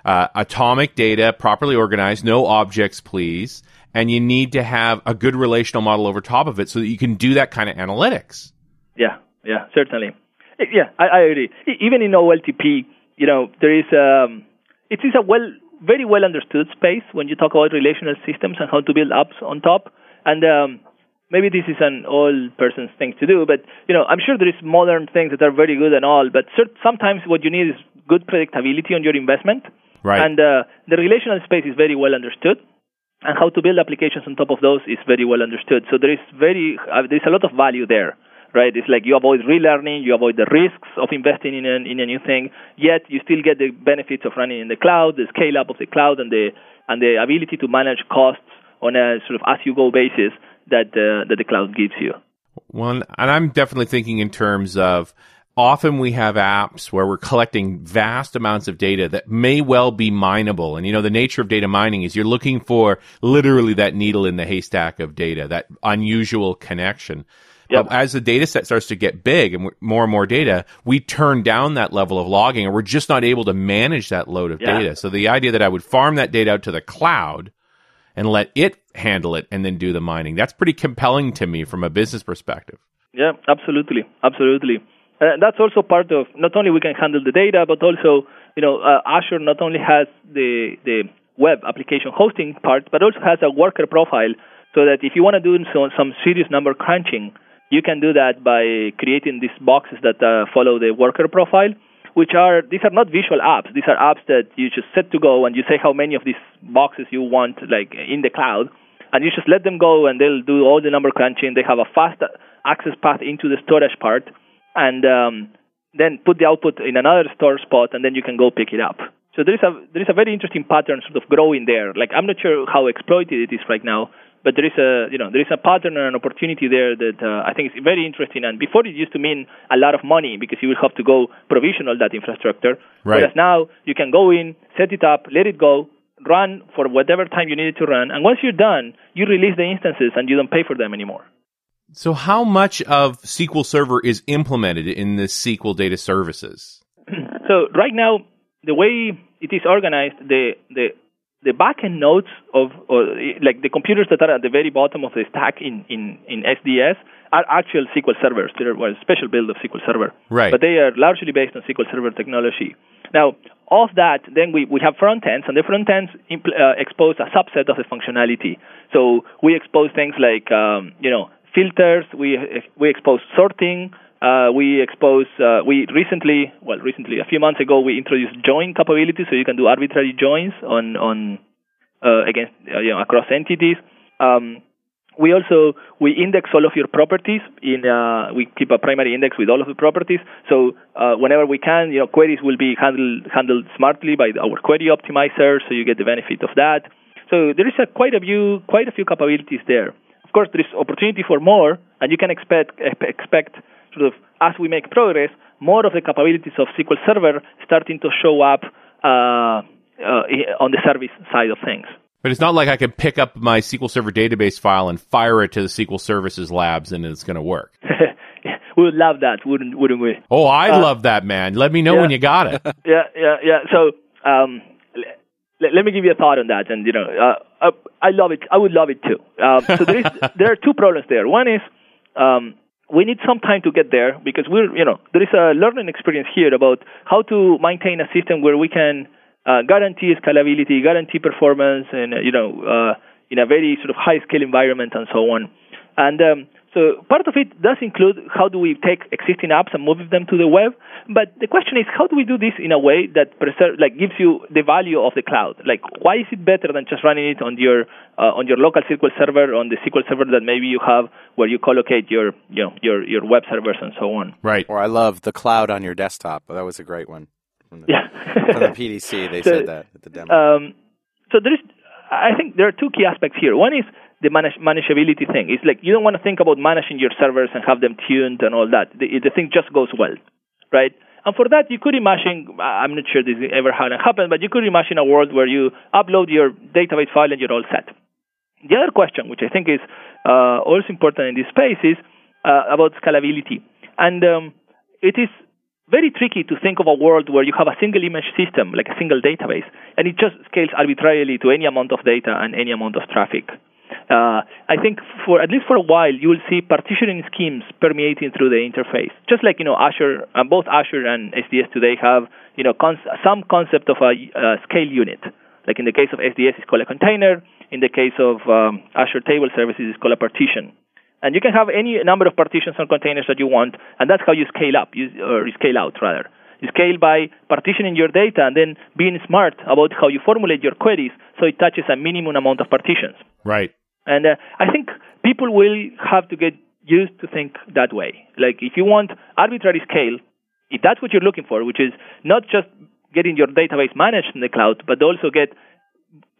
uh, atomic data properly organized, no objects, please, and you need to have a good relational model over top of it so that you can do that kind of analytics. Yeah, yeah, certainly. Yeah, I, I agree. Even in OLTP, you know, there is um, it is a well, very well understood space when you talk about relational systems and how to build apps on top. And um, maybe this is an old person's thing to do, but you know, I'm sure there is modern things that are very good and all. But sometimes what you need is good predictability on your investment. Right. And uh, the relational space is very well understood and how to build applications on top of those is very well understood. So there is very uh, there is a lot of value there right? It's like you avoid relearning, you avoid the risks of investing in a, in a new thing, yet you still get the benefits of running in the cloud, the scale up of the cloud, and the and the ability to manage costs on a sort of as you go basis that uh, that the cloud gives you. Well, and I'm definitely thinking in terms of often we have apps where we're collecting vast amounts of data that may well be mineable. And you know, the nature of data mining is you're looking for literally that needle in the haystack of data, that unusual connection. Yep. But as the data set starts to get big and more and more data, we turn down that level of logging and we're just not able to manage that load of Yeah. data. So the idea that I would farm that data out to the cloud and let it handle it and then do the mining, that's pretty compelling to me from a business perspective. Yeah, absolutely, absolutely. Uh, that's also part of not only we can handle the data, but also you know uh, Azure not only has the the web application hosting part, but also has a worker profile, so that if you want to do some, some serious number crunching, you can do that by creating these boxes that uh, follow the worker profile, which are these are not visual apps. These are apps that you just set to go and you say how many of these boxes you want like in the cloud, and you just let them go and they'll do all the number crunching. They have a fast access path into the storage part, and um, then put the output in another store spot, and then you can go pick it up. So there is a there is a very interesting pattern sort of growing there. Like I'm not sure how exploited it is right now, but there is a you know there is a pattern and an opportunity there that uh, I think is very interesting. And before it used to mean a lot of money because you would have to go provision all that infrastructure. Right. Whereas now you can go in, set it up, let it go, run for whatever time you need it to run, and once you're done, you release the instances and you don't pay for them anymore. So how much of SQL Server is implemented in the SQL data services? *clears throat* So right now, the way it is organized, the the the backend nodes of or like the computers that are at the very bottom of the stack in in in SDS are actual SQL servers. They're well, a special build of SQL Server, Right. But they are largely based on SQL Server technology. Now, of that, then we, we have front ends, and the front ends impl- uh, expose a subset of the functionality. So we expose things like um, you know filters. We we expose sorting. Uh, we expose. Uh, we recently, well, recently, a few months ago, we introduced join capability, so you can do arbitrary joins on on uh, against uh, you know across entities. Um, we also we index all of your properties in uh, we keep a primary index with all of the properties so uh, whenever we can you know queries will be handled handled smartly by our query optimizer so you get the benefit of that so there is a quite a few quite a few capabilities there course there is opportunity for more and you can expect expect sort of as we make progress, more of the capabilities of SQL Server starting to show up uh, uh, on the service side of things. But it's not like I can pick up my SQL Server database file and fire it to the SQL Services labs and it's going to work. *laughs* we would love that, wouldn't wouldn't we? Oh, I'd uh, love that, man. Let me know yeah. when you got it. *laughs* yeah, yeah, yeah. So, um, let, let, me give you a thought on that. And you know, uh, uh I love it. I would love it too. Um, so there is *laughs* there are two problems there. One is um, we need some time to get there because we're you know there is a learning experience here about how to maintain a system where we can uh, guarantee scalability, guarantee performance, and uh, you know uh, in a very sort of high scale environment and so on. And um, so part of it does include how do we take existing apps and move them to the web. But the question is, how do we do this in a way that preserve, like gives you the value of the cloud? Like, why is it better than just running it on your uh, on your local SQL server, on the SQL server that maybe you have where you collocate your you know your your web servers and so on? Right. Or I love the cloud on your desktop. That was a great one. From the, yeah. from the PDC, they *laughs* so, said that at the demo. Um, so there is, I think there are two key aspects here. One is the manage- manageability thing. It's like you don't want to think about managing your servers and have them tuned and all that. The, the thing just goes well, right? And for that, you could imagine, I'm not sure this ever happened, but you could imagine a world where you upload your database file and you're all set. The other question, which I think is uh, also important in this space, is uh, about scalability. And um, it is very tricky to think of a world where you have a single image system, like a single database, and it just scales arbitrarily to any amount of data and any amount of traffic. Uh, I think for at least for a while you will see partitioning schemes permeating through the interface. Just like you know Azure, uh, both Azure and SDS today have you know cons- some concept of a uh, scale unit. Like in the case of SDS, it's called a container. In the case of um, Azure Table Services, it's called a partition. And you can have any number of partitions or containers that you want, and that's how you scale up, you, or you scale out rather. You scale by partitioning your data and then being smart about how you formulate your queries so it touches a minimum amount of partitions. Right. And uh, I think people will have to get used to think that way. Like if you want arbitrary scale, if that's what you're looking for, which is not just getting your database managed in the cloud, but also get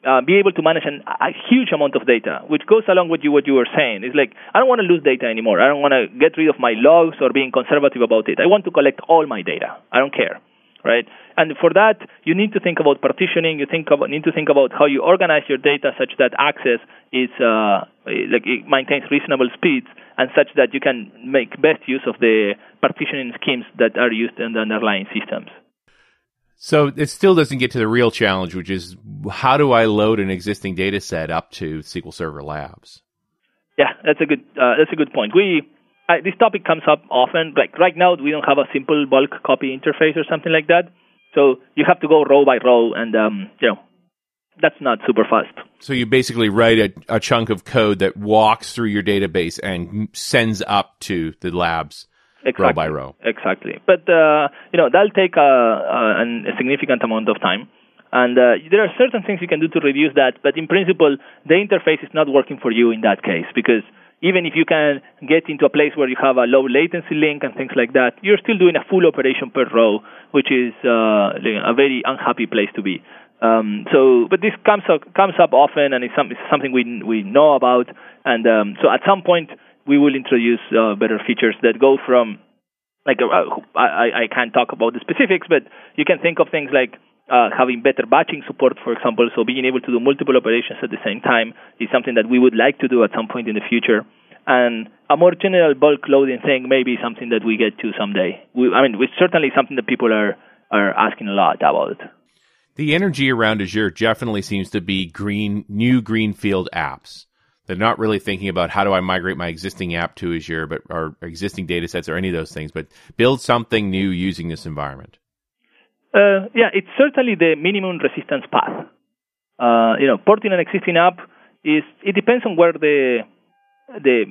uh, be able to manage an, a huge amount of data, which goes along with you what you were saying. It's like I don't want to lose data anymore. I don't want to get rid of my logs or being conservative about it. I want to collect all my data. I don't care right? And for that, you need to think about partitioning. You think about, need to think about how you organize your data such that access is uh, like it maintains reasonable speeds and such that you can make best use of the partitioning schemes that are used in the underlying systems. So it still doesn't get to the real challenge, which is how do I load an existing data set up to SQL Server Labs? Yeah, that's a good uh, that's a good point. We I, this topic comes up often. Like right now, we don't have a simple bulk copy interface or something like that. So you have to go row by row, and um, you know that's not super fast. So you basically write a, a chunk of code that walks through your database and sends up to the labs exactly. row by row. Exactly. But uh, you know that'll take a, a, a, significant amount of time. And uh, there are certain things you can do to reduce that, but in principle, the interface is not working for you in that case because even if you can get into a place where you have a low latency link and things like that, you're still doing a full operation per row, which is uh, a very unhappy place to be. Um, so, but this comes up, comes up often, and it's, some, it's something we we know about. And um, so, at some point, we will introduce uh, better features that go from like uh, I, I can't talk about the specifics, but you can think of things like uh, having better batching support, for example. So being able to do multiple operations at the same time is something that we would like to do at some point in the future. And a more general bulk loading thing may be something that we get to someday. We, I mean, it's certainly something that people are are asking a lot about. The energy around Azure definitely seems to be green, new greenfield apps. They're not really thinking about how do I migrate my existing app to Azure, but or existing data sets or any of those things, but build something new using this environment. Uh, yeah, it's certainly the minimum resistance path. Uh, you know, porting an existing app is it depends on where the the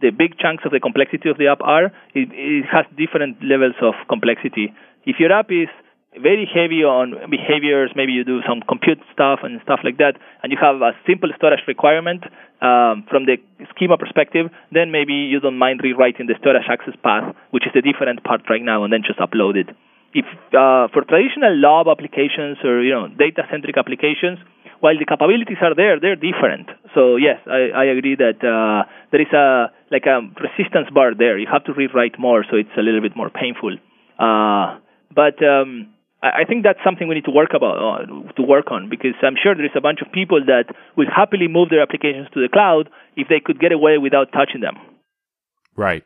the big chunks of the complexity of the app are. It, it has different levels of complexity. If your app is very heavy on behaviors, maybe you do some compute stuff and stuff like that, and you have a simple storage requirement um, from the schema perspective, then maybe you don't mind rewriting the storage access path, which is the different part right now, and then just upload it if uh, for traditional lab applications or you know data-centric applications, while the capabilities are there, they're different. So yes, I, I agree that uh, there is a like a resistance bar there. You have to rewrite more, so it's a little bit more painful. Uh, but um, I I think that's something we need to work about uh, to work on because I'm sure there is a bunch of people that would happily move their applications to the cloud if they could get away without touching them. Right.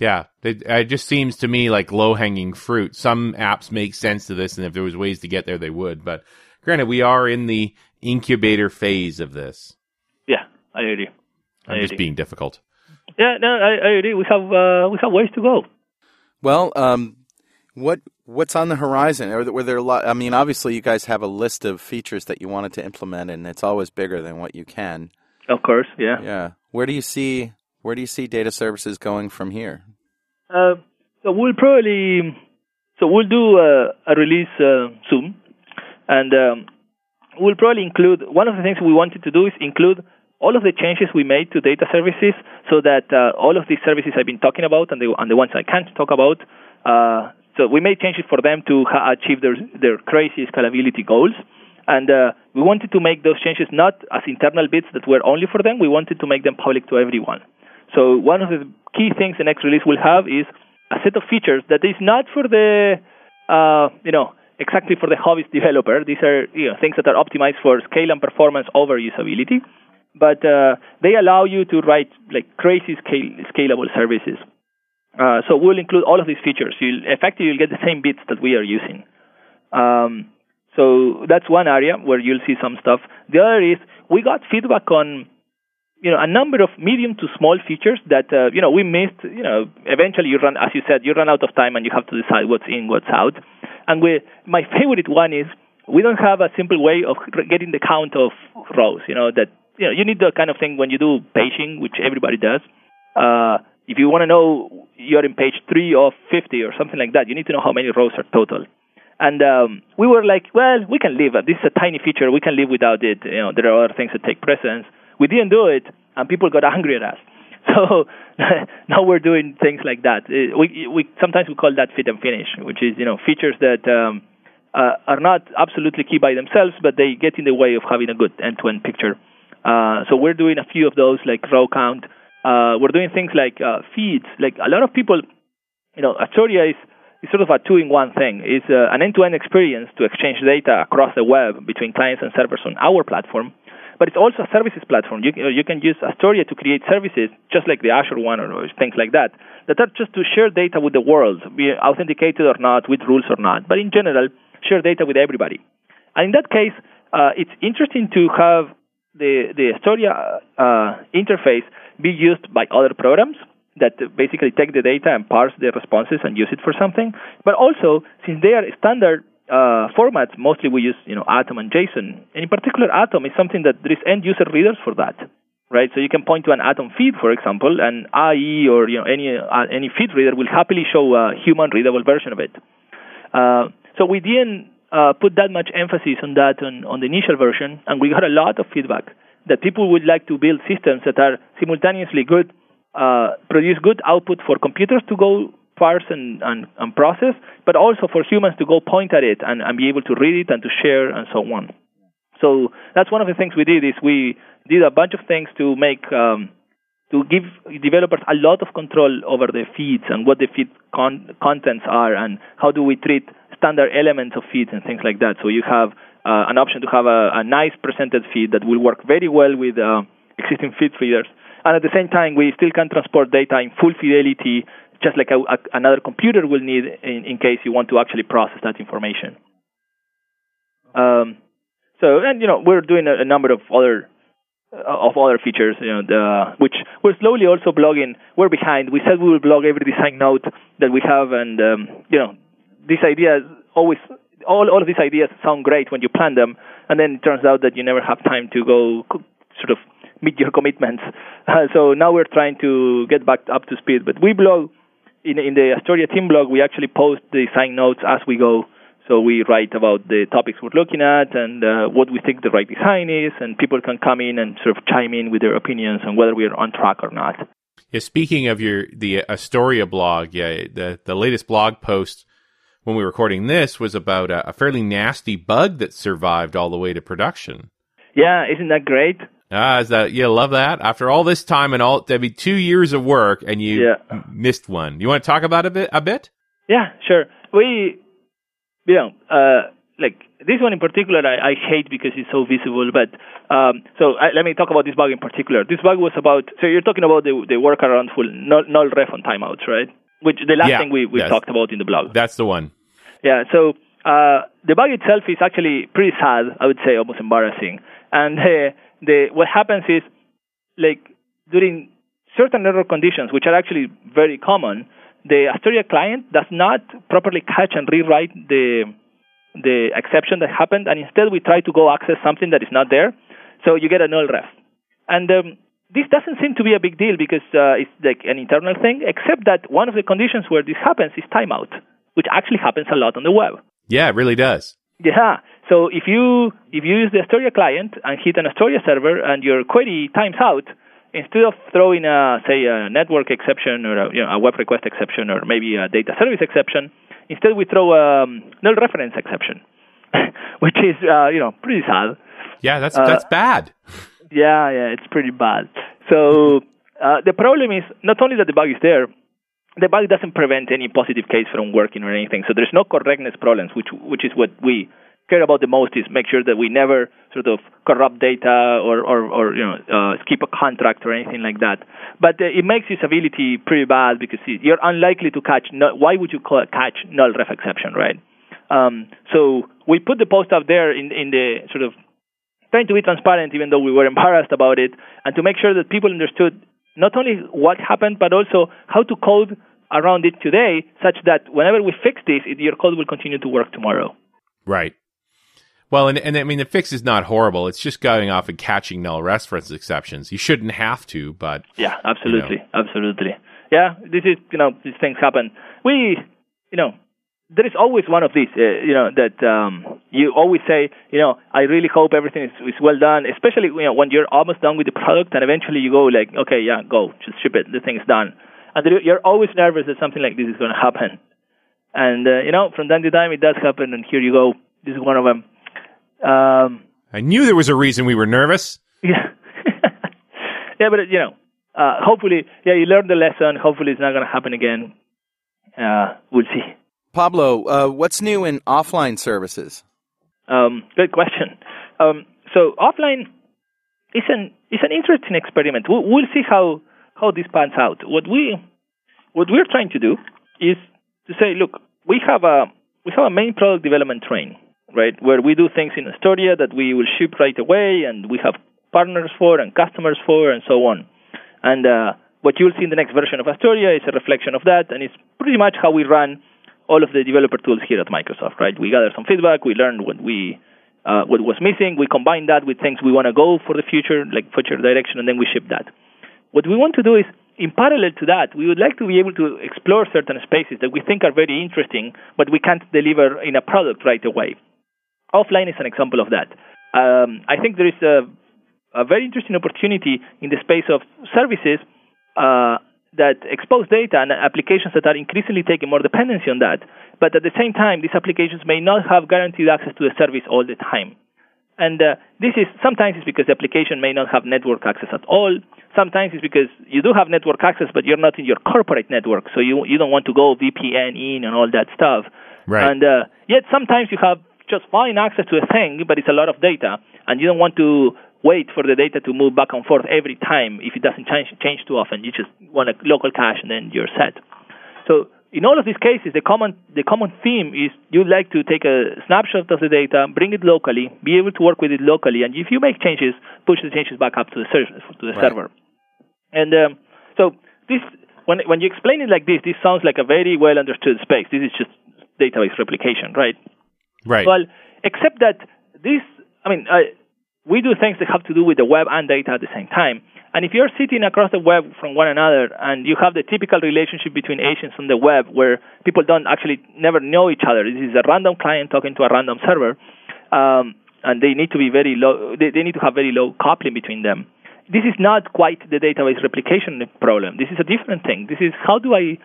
Yeah. It, it just seems to me like low hanging fruit. Some apps make sense to this, and if there was ways to get there, they would. But granted, we are in the incubator phase of this. Yeah, I agree. I I'm just being difficult. Yeah, no, I, I agree. We have uh, we have ways to go. Well, um, what what's on the horizon? Are there, were there a lot? I mean, obviously, you guys have a list of features that you wanted to implement, and it's always bigger than what you can. Of course, yeah. Yeah. Where do you see where do you see data services going from here? Uh, so we'll probably so we'll do uh, a release uh, soon, and um, we'll probably include one of the things we wanted to do is include all of the changes we made to data services, so that uh, all of these services I've been talking about and the and the ones I can't talk about. Uh, so we made changes for them to ha- achieve their their crazy scalability goals. And uh, we wanted to make those changes not as internal bits that were only for them. We wanted to make them public to everyone. So one of the key things the next release will have is a set of features that is not for the, uh, you know, exactly for the hobbyist developer. These are you know, things that are optimized for scale and performance over usability, but uh, they allow you to write like crazy scale, scalable services. Uh, so we'll include all of these features. You'll effectively you'll get the same bits that we are using. Um, so that's one area where you'll see some stuff. The other is we got feedback on you know a number of medium to small features that uh, you know we missed. You know, eventually you run, as you said, you run out of time and you have to decide what's in, what's out. And we, my favorite one is we don't have a simple way of getting the count of rows. You know that you know you need the kind of thing when you do paging, which everybody does. Uh, if you want to know you're in page three of 50 or something like that, you need to know how many rows are total. And um, we were like, well, we can live. This is a tiny feature. We can live without it. You know, there are other things that take precedence. We didn't do it, and people got angry at us. *laughs* So now we're doing things like that. Uh, We, we sometimes we call that fit and finish, which is you know features that um, uh, are not absolutely key by themselves, but they get in the way of having a good end-to-end picture. Uh, so we're doing a few of those, like row count. Uh, we're doing things like uh, feeds. Like a lot of people, you know, Astoria is is sort of a two-in-one thing. It's uh, an end-to-end experience to exchange data across the web between clients and servers on our platform, but it's also a services platform. You, you can use Astoria to create services, just like the Azure one or, things like that, that are just to share data with the world, be authenticated or not, with rules or not, but in general, share data with everybody. And in that case, uh, it's interesting to have the the Astoria uh, interface be used by other programs that basically take the data and parse the responses and use it for something. But also, since they are standard uh, formats, mostly we use you know Atom and JSON. And in particular, Atom is something that there is end user readers for that, right? So you can point to an Atom feed, for example, and IE or you know any uh, any feed reader will happily show a human readable version of it. Uh, so we didn't uh, put that much emphasis on that on, on the initial version, and we got a lot of feedback that people would like to build systems that are simultaneously good, uh, produce good output for computers to go and, and, and process, but also for humans to go point at it and, and be able to read it and to share and so on. So that's one of the things we did is we did a bunch of things to make um, to give developers a lot of control over the feeds and what the feed con- contents are and how do we treat standard elements of feeds and things like that. So you have uh, an option to have a, a nice presented feed that will work very well with uh, existing feed readers, and at the same time we still can transport data in full fidelity, just like a, a, another computer will need in, in case you want to actually process that information. Um, so and you know we're doing a, a number of other uh, of other features, you know, the, which we're slowly also blogging. We're behind. We said we will blog every design note that we have, and um, you know, these ideas always, all all of these ideas sound great when you plan them, and then it turns out that you never have time to go sort of meet your commitments. Uh, *laughs* so now we're trying to get back up to speed. But we blog in in the Astoria team blog. We actually post the design notes as we go. So we write about the topics we're looking at and uh, what we think the right design is, and people can come in and sort of chime in with their opinions on whether we're on track or not. Yeah, speaking of your the Astoria blog, yeah, the the latest blog post when we were recording this was about a, a fairly nasty bug that survived all the way to production. Yeah, isn't that great? Ah, is that you love that? After all this time and all, that'd be two years of work, and you Yeah. missed one. You want to talk about it a bit? A bit? Yeah, sure. We, you know, uh, like this one in particular, I, I hate because it's so visible. But um, so I, let me talk about this bug in particular. This bug was about. So you're talking about the the workaround for null, null ref on timeouts, right? Which the last Yeah, thing we we talked about in the blog. That's the one. Yeah. So uh, the bug itself is actually pretty sad. I would say almost embarrassing. And uh, the what happens is like during certain error conditions, which are actually very common, the Astoria client does not properly catch and rewrite the the exception that happened, and instead we try to go access something that is not there. So you get a null ref. And um, this doesn't seem to be a big deal because uh, it's like an internal thing, except that one of the conditions where this happens is timeout, which actually happens a lot on the web. Yeah, it really does. Yeah. So if you if you use the Astoria client and hit an Astoria server and your query times out, instead of throwing a say a network exception or a, you know, a web request exception or maybe a data service exception, instead we throw a um, null reference exception, *laughs* which is uh, you know pretty sad. Yeah, that's Uh, that's bad. Yeah, yeah, it's pretty bad. So *laughs* uh, the problem is not only that the bug is there, the bug doesn't prevent any positive case from working or anything. So there's no correctness problems, which which is what we care about the most. Is make sure that we never sort of corrupt data or or, or you know uh, skip a contract or anything like that. But uh, it makes usability pretty bad because you're unlikely to catch. No, why would you catch null ref exception, right? Um, so we put the post up there in in the sort of trying to be transparent, even though we were *laughs* embarrassed about it, and to make sure that people understood not only what happened, but also how to code around it today, such that whenever we fix this, it, your code will continue to work tomorrow. Right. Well, and, and I mean, the fix is not horrible. It's just going off and catching null reference exceptions. You shouldn't have to, but Yeah, absolutely, absolutely. Yeah, this is you know these things happen. We, you know, there is always one of these, uh, you know, that um, you always say, you know, I really hope everything is, is well done, especially you know when you're almost done with the product and eventually you go like, okay, yeah, go, just ship it, the thing's done, and you're always nervous that something like this is going to happen, and uh, you know, from time to time it does happen, and here you go, this is one of them. Um, I knew there was a reason we were nervous. yeah. *laughs* yeah, but you know, uh, hopefully, yeah, you learned the lesson. Hopefully, it's not going to happen again. Uh, we'll see. Pablo, uh, what's new in offline services? Um, good question. Um, so offline is an is an interesting experiment. We'll, we'll see how how this pans out. What we what we're trying to do is to say, look, we have a we have a main product development train, right, where we do things in Astoria that we will ship right away, and we have partners for and customers for, and so on. And uh, what you'll see in the next version of Astoria is a reflection of that, and it's pretty much how we run all of the developer tools here at Microsoft, right? We gather some feedback, we learn what we uh, what was missing, we combine that with things we want to go for the future, like future direction, and then we ship that. What we want to do is, in parallel to that, we would like to be able to explore certain spaces that we think are very interesting, but we can't deliver in a product right away. Offline is an example of that. Um, I think there is a, a very interesting opportunity in the space of services uh, that expose data and applications that are increasingly taking more dependency on that. But at the same time, these applications may not have guaranteed access to the service all the time. And uh, this is sometimes it's because the application may not have network access at all. Sometimes it's because you do have network access, but you're not in your corporate network, so you you don't want to go VPN in and all that stuff. Right. And uh, yet sometimes you have just fine access to a thing, but it's a lot of data, and you don't want to wait for the data to move back and forth every time if it doesn't change change too often. You just want a local cache, and then you're set. So in all of these cases, the common the common theme is you'd like to take a snapshot of the data, bring it locally, be able to work with it locally, and if you make changes, push the changes back up to the ser- to the Right. server. And um, so this when when you explain it like this, this sounds like a very well understood space. This is just database replication, right? Right. Well, except that this, I mean, uh, we do things that have to do with the web and data at the same time. And if you're sitting across the web from one another and you have the typical relationship between agents on the web where people don't actually never know each other, this is a random client talking to a random server, um, and they need to be very low, they, they need to have very low coupling between them. This is not quite the database replication problem. This is a different thing. This is how do I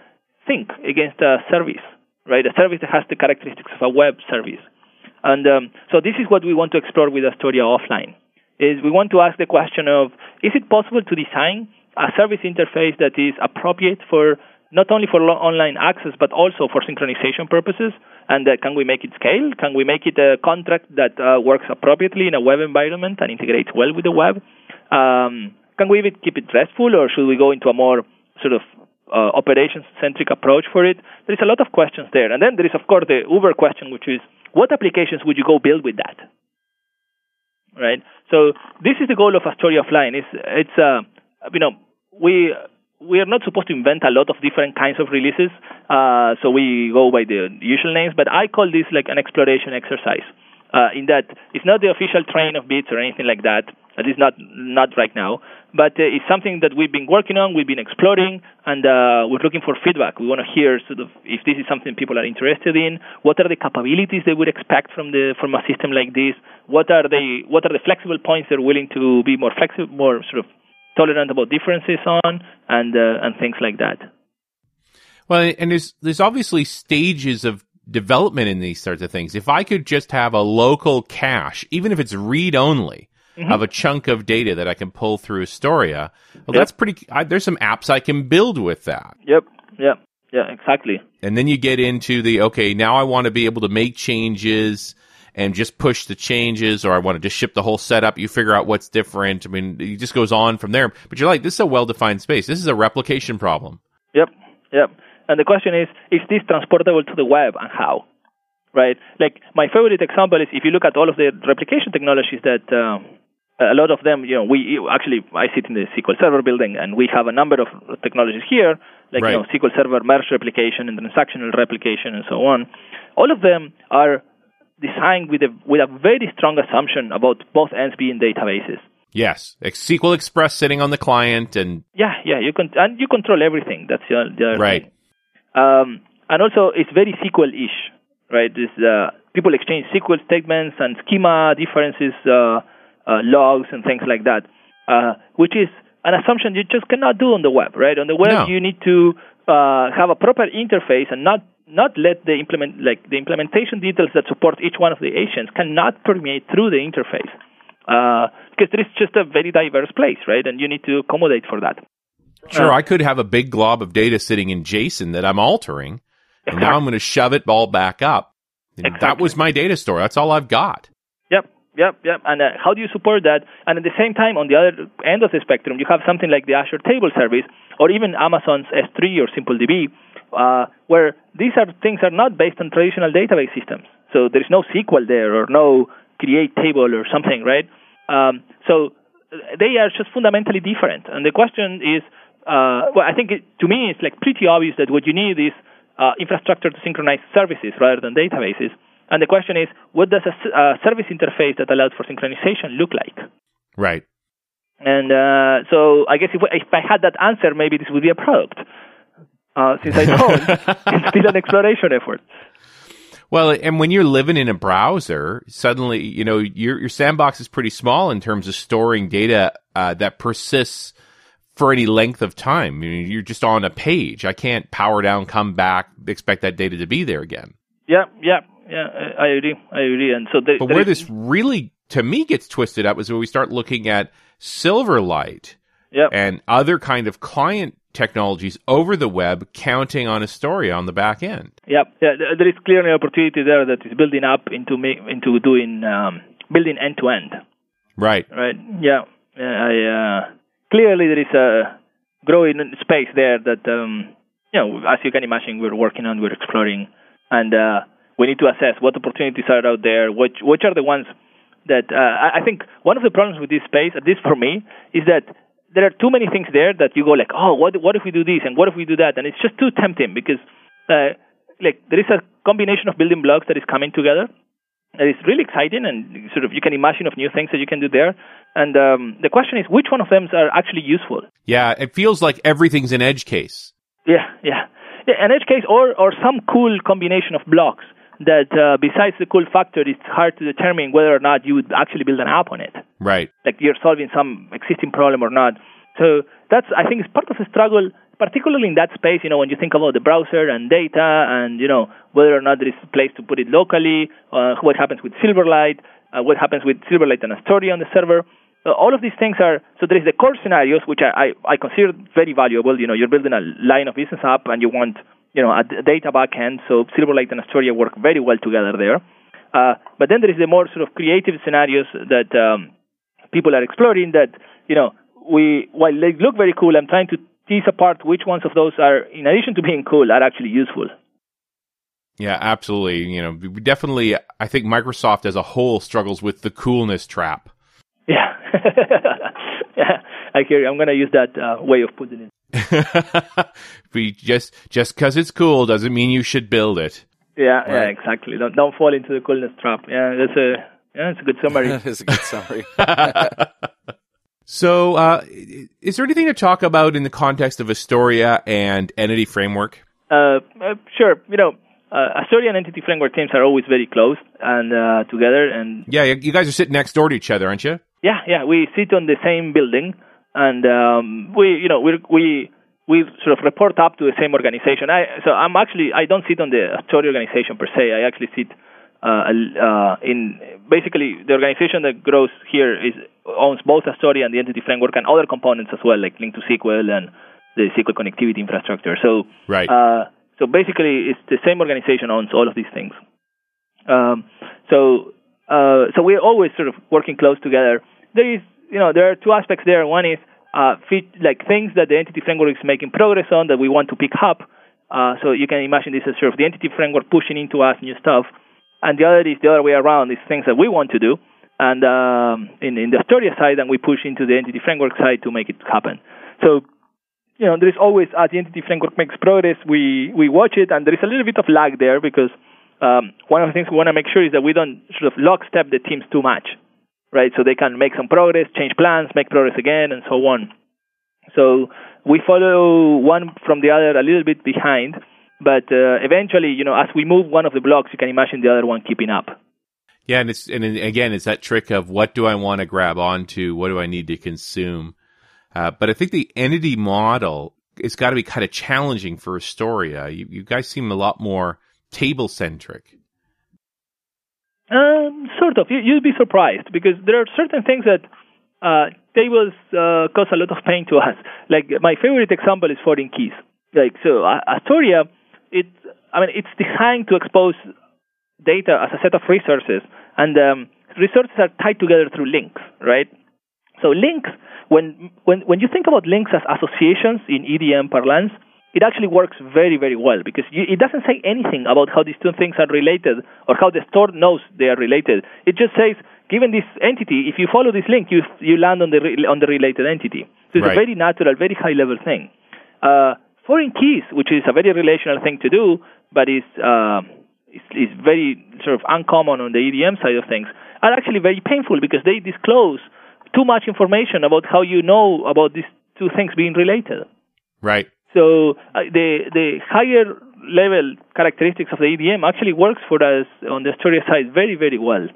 think against a service, right? A service that has the characteristics of a web service. And um, so this is what we want to explore with Astoria offline. is we want to ask the question of is it possible to design a service interface that is appropriate for not only for online access but also for synchronization purposes? And uh, can we make it scale? Can we make it a contract that uh, works appropriately in a web environment and integrates well with the web? Um, can we keep it RESTful, or should we go into a more sort of uh, operations-centric approach for it? There is a lot of questions there, and then there is of course the Uber question, which is what applications would you go build with that? Right. So this is the goal of a Astoria Offline. It's it's uh, you know we we are not supposed to invent a lot of different kinds of releases, uh, so we go by the usual names. But I call this like an exploration exercise. Uh, in that it's not the official train of bits or anything like that. At least not not right now. But uh, it's something that we've been working on. We've been exploring, and uh, we're looking for feedback. We want to hear sort of if this is something people are interested in. What are the capabilities they would expect from the from a system like this? What are they? What are the flexible points they're willing to be more flexible, more sort of tolerant about differences on, and uh, and things like that. Well, and there's there's obviously stages of development in these sorts of things. If I could just have a local cache, even if it's read only, Mm-hmm. of a chunk of data that I can pull through Astoria, well, that's pretty. I, there's some apps I can build with that. Yep. Yep. Yeah. Exactly. And then you get into the okay, now I want to be able to make changes and just push the changes, or I want to just ship the whole setup. You figure out what's different. I mean, it just goes on from there. But you're like, this is a well defined space. This is a replication problem. Yep. Yep. And the question is, is this transportable to the web and how? Right? Like my favorite example is if you look at all of the replication technologies that uh, a lot of them, you know, we actually I sit in the SQL Server building and we have a number of technologies here, like Right. you know SQL Server merge replication and transactional replication and so on. All of them are designed with a with a very strong assumption about both ends being databases. Yes, SQL Express sitting on the client, and Yeah, yeah, you can and you control everything. That's the, the Right. Um, and also, it's very SQL-ish, right? This, uh, people exchange SQL statements and schema differences, uh, uh, logs, and things like that, uh, which is an assumption you just cannot do on the web, right? On the web, No. you need to uh, have a proper interface and not not let the implement like the implementation details that support each one of the agents cannot permeate through the interface. Uh, because there is just a very diverse place, right? And you need to accommodate for that. sure, Uh, I could have a big glob of data sitting in JSON that I'm altering, and now I'm going to shove it all back up. And That was my data store. That's all I've got. Yep, yep. And uh, how do you support that? And at the same time, on the other end of the spectrum, you have something like the Azure Table Service or even Amazon's S3 or SimpleDB, uh, where these are things are not based on traditional database systems. So there is no SQL there or no create table or something, right? Um, so uh, they are just fundamentally different. And the question is, uh, well, I think it, to me it's like pretty obvious that what you need is uh, infrastructure to synchronize services rather than databases. And the question is, what does a service interface that allows for synchronization look like? Right. And uh, so I guess if, if I had that answer, maybe this would be a product. Uh, since I don't, *laughs* it's still an exploration effort. Well, and when you're living in a browser, suddenly, you know, your your sandbox is pretty small in terms of storing data uh, that persists for any length of time. You're just on a page. I can't power down, come back, expect that data to be there again. Yeah, yeah, yeah. I I agree. I agree. And so, there, But where is- this really, to me, gets twisted up is when we start looking at Silverlight yeah, and other kind of client technologies over the web counting on Astoria on the back end. yeah, yeah. there- is clearly an opportunity there that is building up into ma- into doing um, building end to end. Right. Right. Yeah. Yeah, I, uh, clearly, there is a growing space there that, um, you know, as you can imagine, we're working on, we're exploring, and uh, we need to assess what opportunities are out there, which which are the ones that uh, I think one of the problems with this space, at least for me, is that there are too many things there that you go like, oh, what what if we do this and what if we do that, and it's just too tempting because, uh, like, there is a combination of building blocks that is coming together, and it's really exciting and sort of you can imagine of new things that you can do there. And um, the question is, which one of them are actually useful? Yeah, it feels like everything's an edge case. Yeah, yeah, yeah. An edge case or or some cool combination of blocks that, uh, besides the cool factor, it's hard to determine whether or not you would actually build an app on it. Right. Like you're solving some existing problem or not. So that's I think it's part of the struggle, particularly in that space. You know, when you think about the browser and data, and you know whether or not there is a place to put it locally, uh, what happens with Silverlight, uh, what happens with Silverlight and Astoria on the server. uh, all of these things are so there is the core scenarios which I, I, I consider very valuable. You know, you're building a line of business app and you want you know a d- data backend. So Silverlight and Astoria work very well together there. Uh, but then there is the more sort of creative scenarios that um, people are exploring. That you know we while they look very cool, I'm trying to tease apart which ones of those are, in addition to being cool, are actually useful. Yeah, absolutely. You know, we definitely, I think Microsoft as a whole struggles with the coolness trap. Yeah, *laughs* yeah, I hear you. I'm going to use that uh, way of putting it. *laughs* we just just because it's cool doesn't mean you should build it. Yeah, yeah, exactly. Don't don't fall into the coolness trap. Yeah, that's a yeah, that's a good summary. *laughs* that is a good summary. *laughs* So, uh, is there anything to talk about in the context of Astoria and Entity Framework? Uh, uh, sure. You know, uh, Astoria and Entity Framework teams are always very close and uh, together. And Yeah, you guys are sitting next door to each other, aren't you? yeah, yeah, we sit on the same building, and um, we, you know, we we we sort of report up to the same organization. I so I'm actually I don't sit on the Astoria organization per se. I actually sit uh, uh, in basically the organization that grows here is owns both Astoria and the Entity Framework and other components as well, like LINQ to SQL and the SQL connectivity infrastructure. So Right. uh, so basically, it's the same organization owns all of these things. Um, so uh, so we're always sort of working close together. There is you know there are two aspects there. One is uh, like things that the entity framework is making progress on that we want to pick up. Uh, so you can imagine this as sort of the entity framework pushing into us new stuff, and the other is the other way around. Is things that we want to do, and um, in in the Astoria side, and we push into the entity framework side to make it happen. So you know, there is always as the entity framework makes progress, we we watch it, and there is a little bit of lag there because um, one of the things we want to make sure is that we don't sort of lockstep the teams too much, right? So they can make some progress, change plans, make progress again, and so on. So we follow one from the other a little bit behind, but uh, eventually, you know, as we move one of the blocks, you can imagine the other one keeping up. Yeah, and it's and again, it's that trick of what do I want to grab onto, what do I need to consume. Uh, but I think the entity model it's got to be kind of challenging for Astoria. You, you guys seem a lot more table centric. Um, sort of. You, you'd be surprised because there are certain things that uh, tables uh, cause a lot of pain to us. Like my favorite example is foreign keys. Like so, uh, Astoria, it I mean it's designed to expose data as a set of resources, and um, resources are tied together through links, right? So links, when when when you think about links as associations in EDM parlance, it actually works very very well because you, it doesn't say anything about how these two things are related or how the store knows they are related. It just says, given this entity, if you follow this link, you you land on the re- on the related entity. So it's Right. a very natural, very high level thing. Uh, foreign keys, which is a very relational thing to do, but is uh, is, is very sort of uncommon on the EDM side of things, are actually very painful because they disclose too much information about how you know about these two things being related. Right. So uh, the the higher level characteristics of the EDM actually works for us on the Astoria side very very well,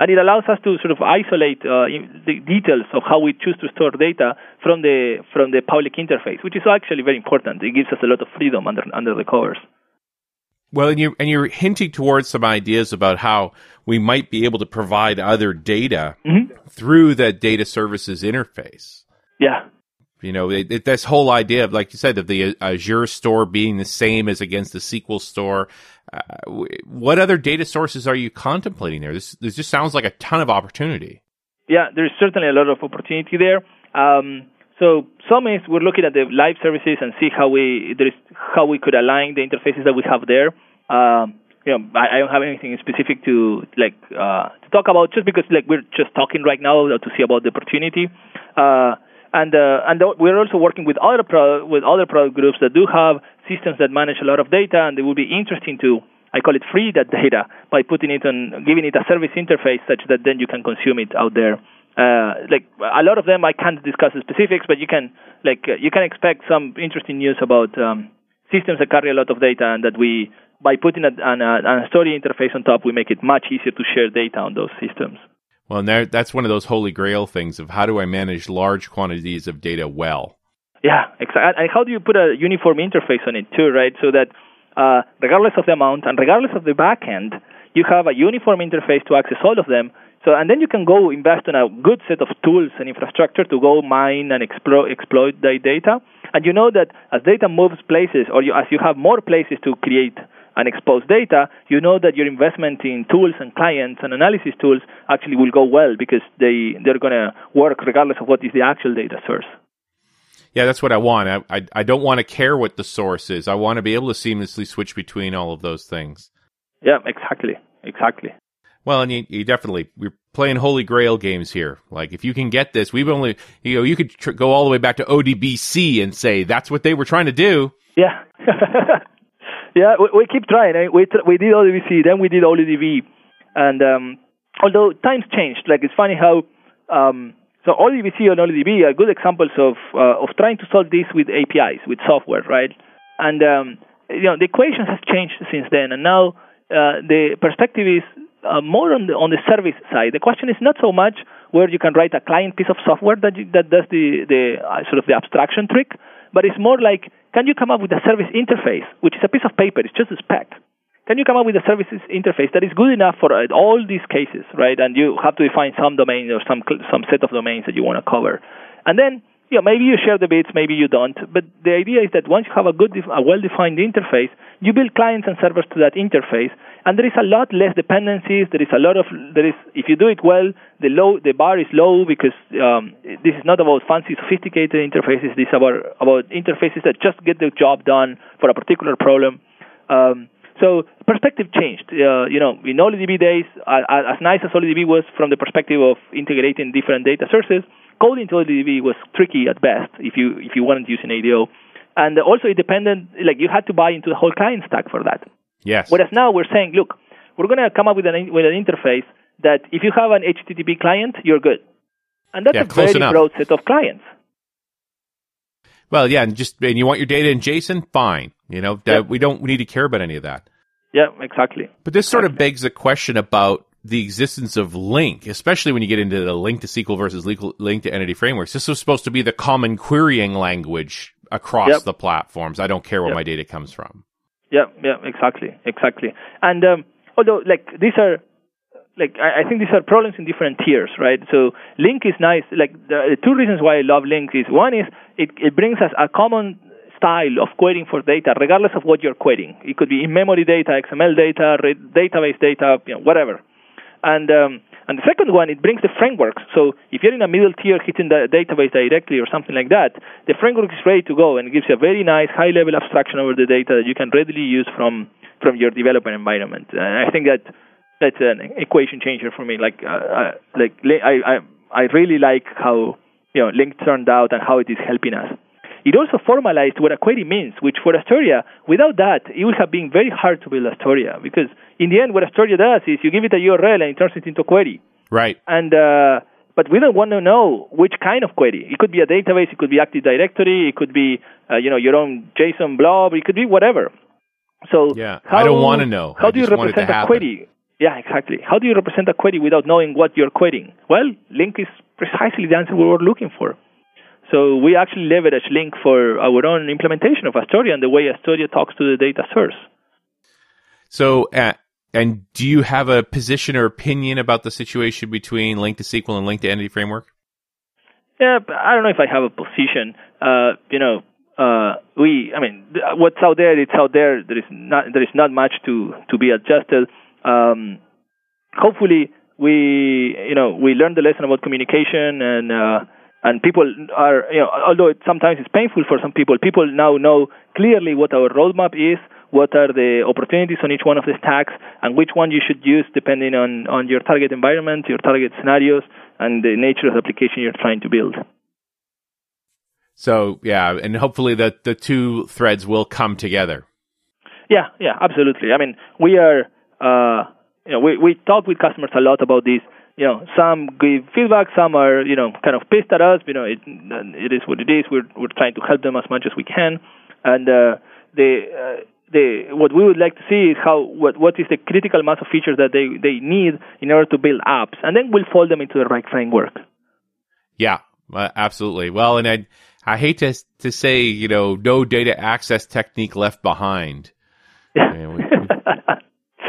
and it allows us to sort of isolate uh, the details of how we choose to store data from the from the public interface, which is actually very important. It gives us a lot of freedom under under the covers. Well, and you're and you're hinting towards some ideas about how we might be able to provide other data through that data services interface. Yeah. You know, it, it, this whole idea of, like you said, of the Azure store being the same as against the SQL store. Uh, what other data sources are you contemplating there? This, this just sounds like a ton of opportunity. Yeah, there's certainly a lot of opportunity there. Um, so some is we're looking at the live services and see how we there is how we could align the interfaces that we have there. Um, you know, I, I don't have anything specific to like uh, to talk about just because like we're just talking right now to see about the opportunity. Uh, and uh, and we're also working with other pro- with other product groups that do have systems that manage a lot of data, and it would be interesting to I call it free that data by putting it on giving it a service interface such that then you can consume it out there. Uh, like a lot of them, I can't discuss the specifics, but you can like uh, you can expect some interesting news about um, systems that carry a lot of data, and that we by putting a, an, a, Astoria interface on top, we make it much easier to share data on those systems. Well, and there, that's one of those holy grail things of how do I manage large quantities of data well? Yeah, exactly. And how do you put a uniform interface on it too, right? So that uh, regardless of the amount and regardless of the backend, you have a uniform interface to access all of them. So, and then you can go invest in a good set of tools and infrastructure to go mine and explo- exploit the data. And you know that as data moves places, or you, as you have more places to create and expose data, you know that your investment in tools and clients and analysis tools actually will go well because they they're going to work regardless of what is the actual data source. Yeah, that's what I want. I, I, I don't want to care what the source is. I want to be able to seamlessly switch between all of those things. Yeah, exactly, exactly. Well, and you, you definitely we're playing holy grail games here. Like if you can get this, we've only you know you could tr- go all the way back to ODBC and say that's what they were trying to do. Yeah, *laughs* yeah. We, we keep trying. eh? We we did ODBC, then we did OLE DB, and um, although times changed, like it's funny how um, so ODBC and OLE DB are good examples of uh, of trying to solve this with APIs, with software, right? And um, you know the equation has changed since then, and now uh, the perspective is uh, more on the on the service side. The question is not so much where you can write a client piece of software that you, that does the the uh, sort of the abstraction trick, but it's more like can you come up with a service interface, which is a piece of paper, it's just a spec. Can you come up with a services interface that is good enough for uh, all these cases, right? And you have to define some domain or some some set of domains that you want to cover, and then yeah, maybe you share the bits, maybe you don't. But the idea is that once you have a good, a well-defined interface, you build clients and servers to that interface, and there is a lot less dependencies. There is a lot of there is if you do it well, the low the bar is low because um, this is not about fancy, sophisticated interfaces. This is about about interfaces that just get the job done for a particular problem. Um, so perspective changed. Uh, you know, in OLE DB days, uh, as nice as OLE DB was from the perspective of integrating different data sources, coding to OLE DB was tricky at best if you if you weren't using ADO, and also it depended like you had to buy into the whole client stack for that. Yes. Whereas now we're saying, look, we're going to come up with an with an interface that if you have an HTTP client, you're good, and that's Yeah, a close very enough. broad set of clients. Well, yeah, and just and you want your data in JSON, fine. You know, that- Yeah. we don't need to care about any of that. Yeah, exactly. But this sort of begs the question about the existence of LINQ, especially when you get into the LINQ to SQL versus LINQ LINQ to entity frameworks. This was supposed to be the common querying language across Yep. the platforms. I don't care where Yep. my data comes from. Yeah, yeah, exactly, exactly. And um, although like these are like I, I think these are problems in different tiers, right? So LINQ is nice. Like the, two reasons why I love LINQ is one is it it brings us a common style of querying for data, regardless of what you're querying. It could be in-memory data, XML data, database data, you know, whatever. And um, and the second one, it brings the frameworks. So if you're in a middle tier hitting the database directly or something like that, the framework is ready to go and gives you a very nice high-level abstraction over the data that you can readily use from from your development environment. And I think that that's an equation changer for me. Like uh, uh, like I, I I really like how you know LINQ turned out and how it is helping us. It also formalized what a query means, which for Astoria, without that, it would have been very hard to build Astoria because in the end, what Astoria does is you give it a URL and it turns it into a query. Right. And uh, but we don't want to know which kind of query. It could be a database, it could be Active Directory, it could be uh, you know your own JSON blob, it could be whatever. So Yeah, how, I don't wanna know. How I do you want represent a query? Yeah, exactly. How do you represent a query without knowing what you're querying? Well, LINQ is precisely the answer we were looking for. So we actually leverage LINQ for our own implementation of Astoria and the way Astoria talks to the data source. So, uh, and do you have a position or opinion about the situation between LINQ to SQL and LINQ to entity framework? Yeah, I don't know if I have a position. Uh, you know, uh, we, I mean, what's out there, it's out there. There is not, there is not much to to be adjusted. Um, hopefully, we, you know, we learn the lesson about communication and. Uh, and people are, you know, although it, sometimes it's painful for some people, people now know clearly what our roadmap is, what are the opportunities on each one of the stacks, and which one you should use depending on, on your target environment, your target scenarios, and the nature of the application you're trying to build. So, yeah, and hopefully the the two threads will come together. Yeah, yeah, absolutely. I mean, we are, uh, you know, we we talk with customers a lot about this. You know, some give feedback, some are, you know, kind of pissed at us. You know, it it is what it is. We're we're trying to help them as much as we can, and uh, the uh, the what we would like to see is how what what is the critical mass of features that they they need in order to build apps, and then we'll fold them into the right framework. Yeah, uh, absolutely. Well, and I I hate to to say, you know, no data access technique left behind. Yeah, we-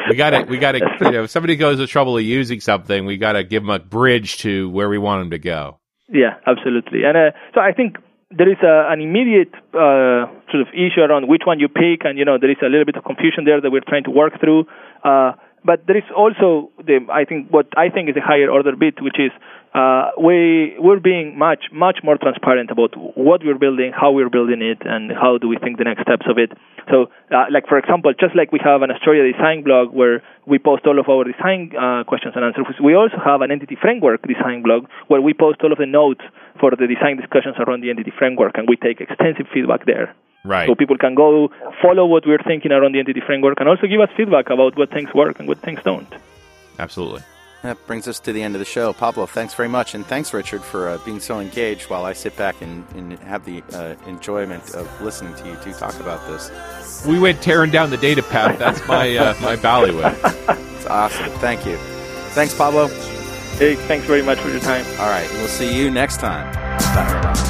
we gotta, we gotta, *laughs* you know, if somebody goes to trouble of using something, we gotta give them a bridge to where we want them to go. Yeah, absolutely. And uh, so I think there is a, an immediate uh, sort of issue around which one you pick, and you know there is a little bit of confusion there that we're trying to work through. Uh, but there is also the I think what I think is a higher order bit, which is uh, we we're being much much more transparent about what we're building, how we're building it, and how do we think the next steps of it. So, uh, like for example, just like we have an Astoria design blog where we post all of our design uh, questions and answers, we also have an entity framework design blog where we post all of the notes for the design discussions around the entity framework, and we take extensive feedback there. Right. So people can go follow what we're thinking around the entity framework and also give us feedback about what things work and what things don't. Absolutely. That brings us to the end of the show. Pablo, thanks very much. And thanks, Richard, for uh, being so engaged while I sit back and, and have the uh, enjoyment of listening to you two talk about this. We went tearing down the data path. That's my uh, *laughs* my ballywick. It's awesome. Thank you. Thanks, Pablo. Hey, thanks very much for your time. All right. We'll see you next time. Bye.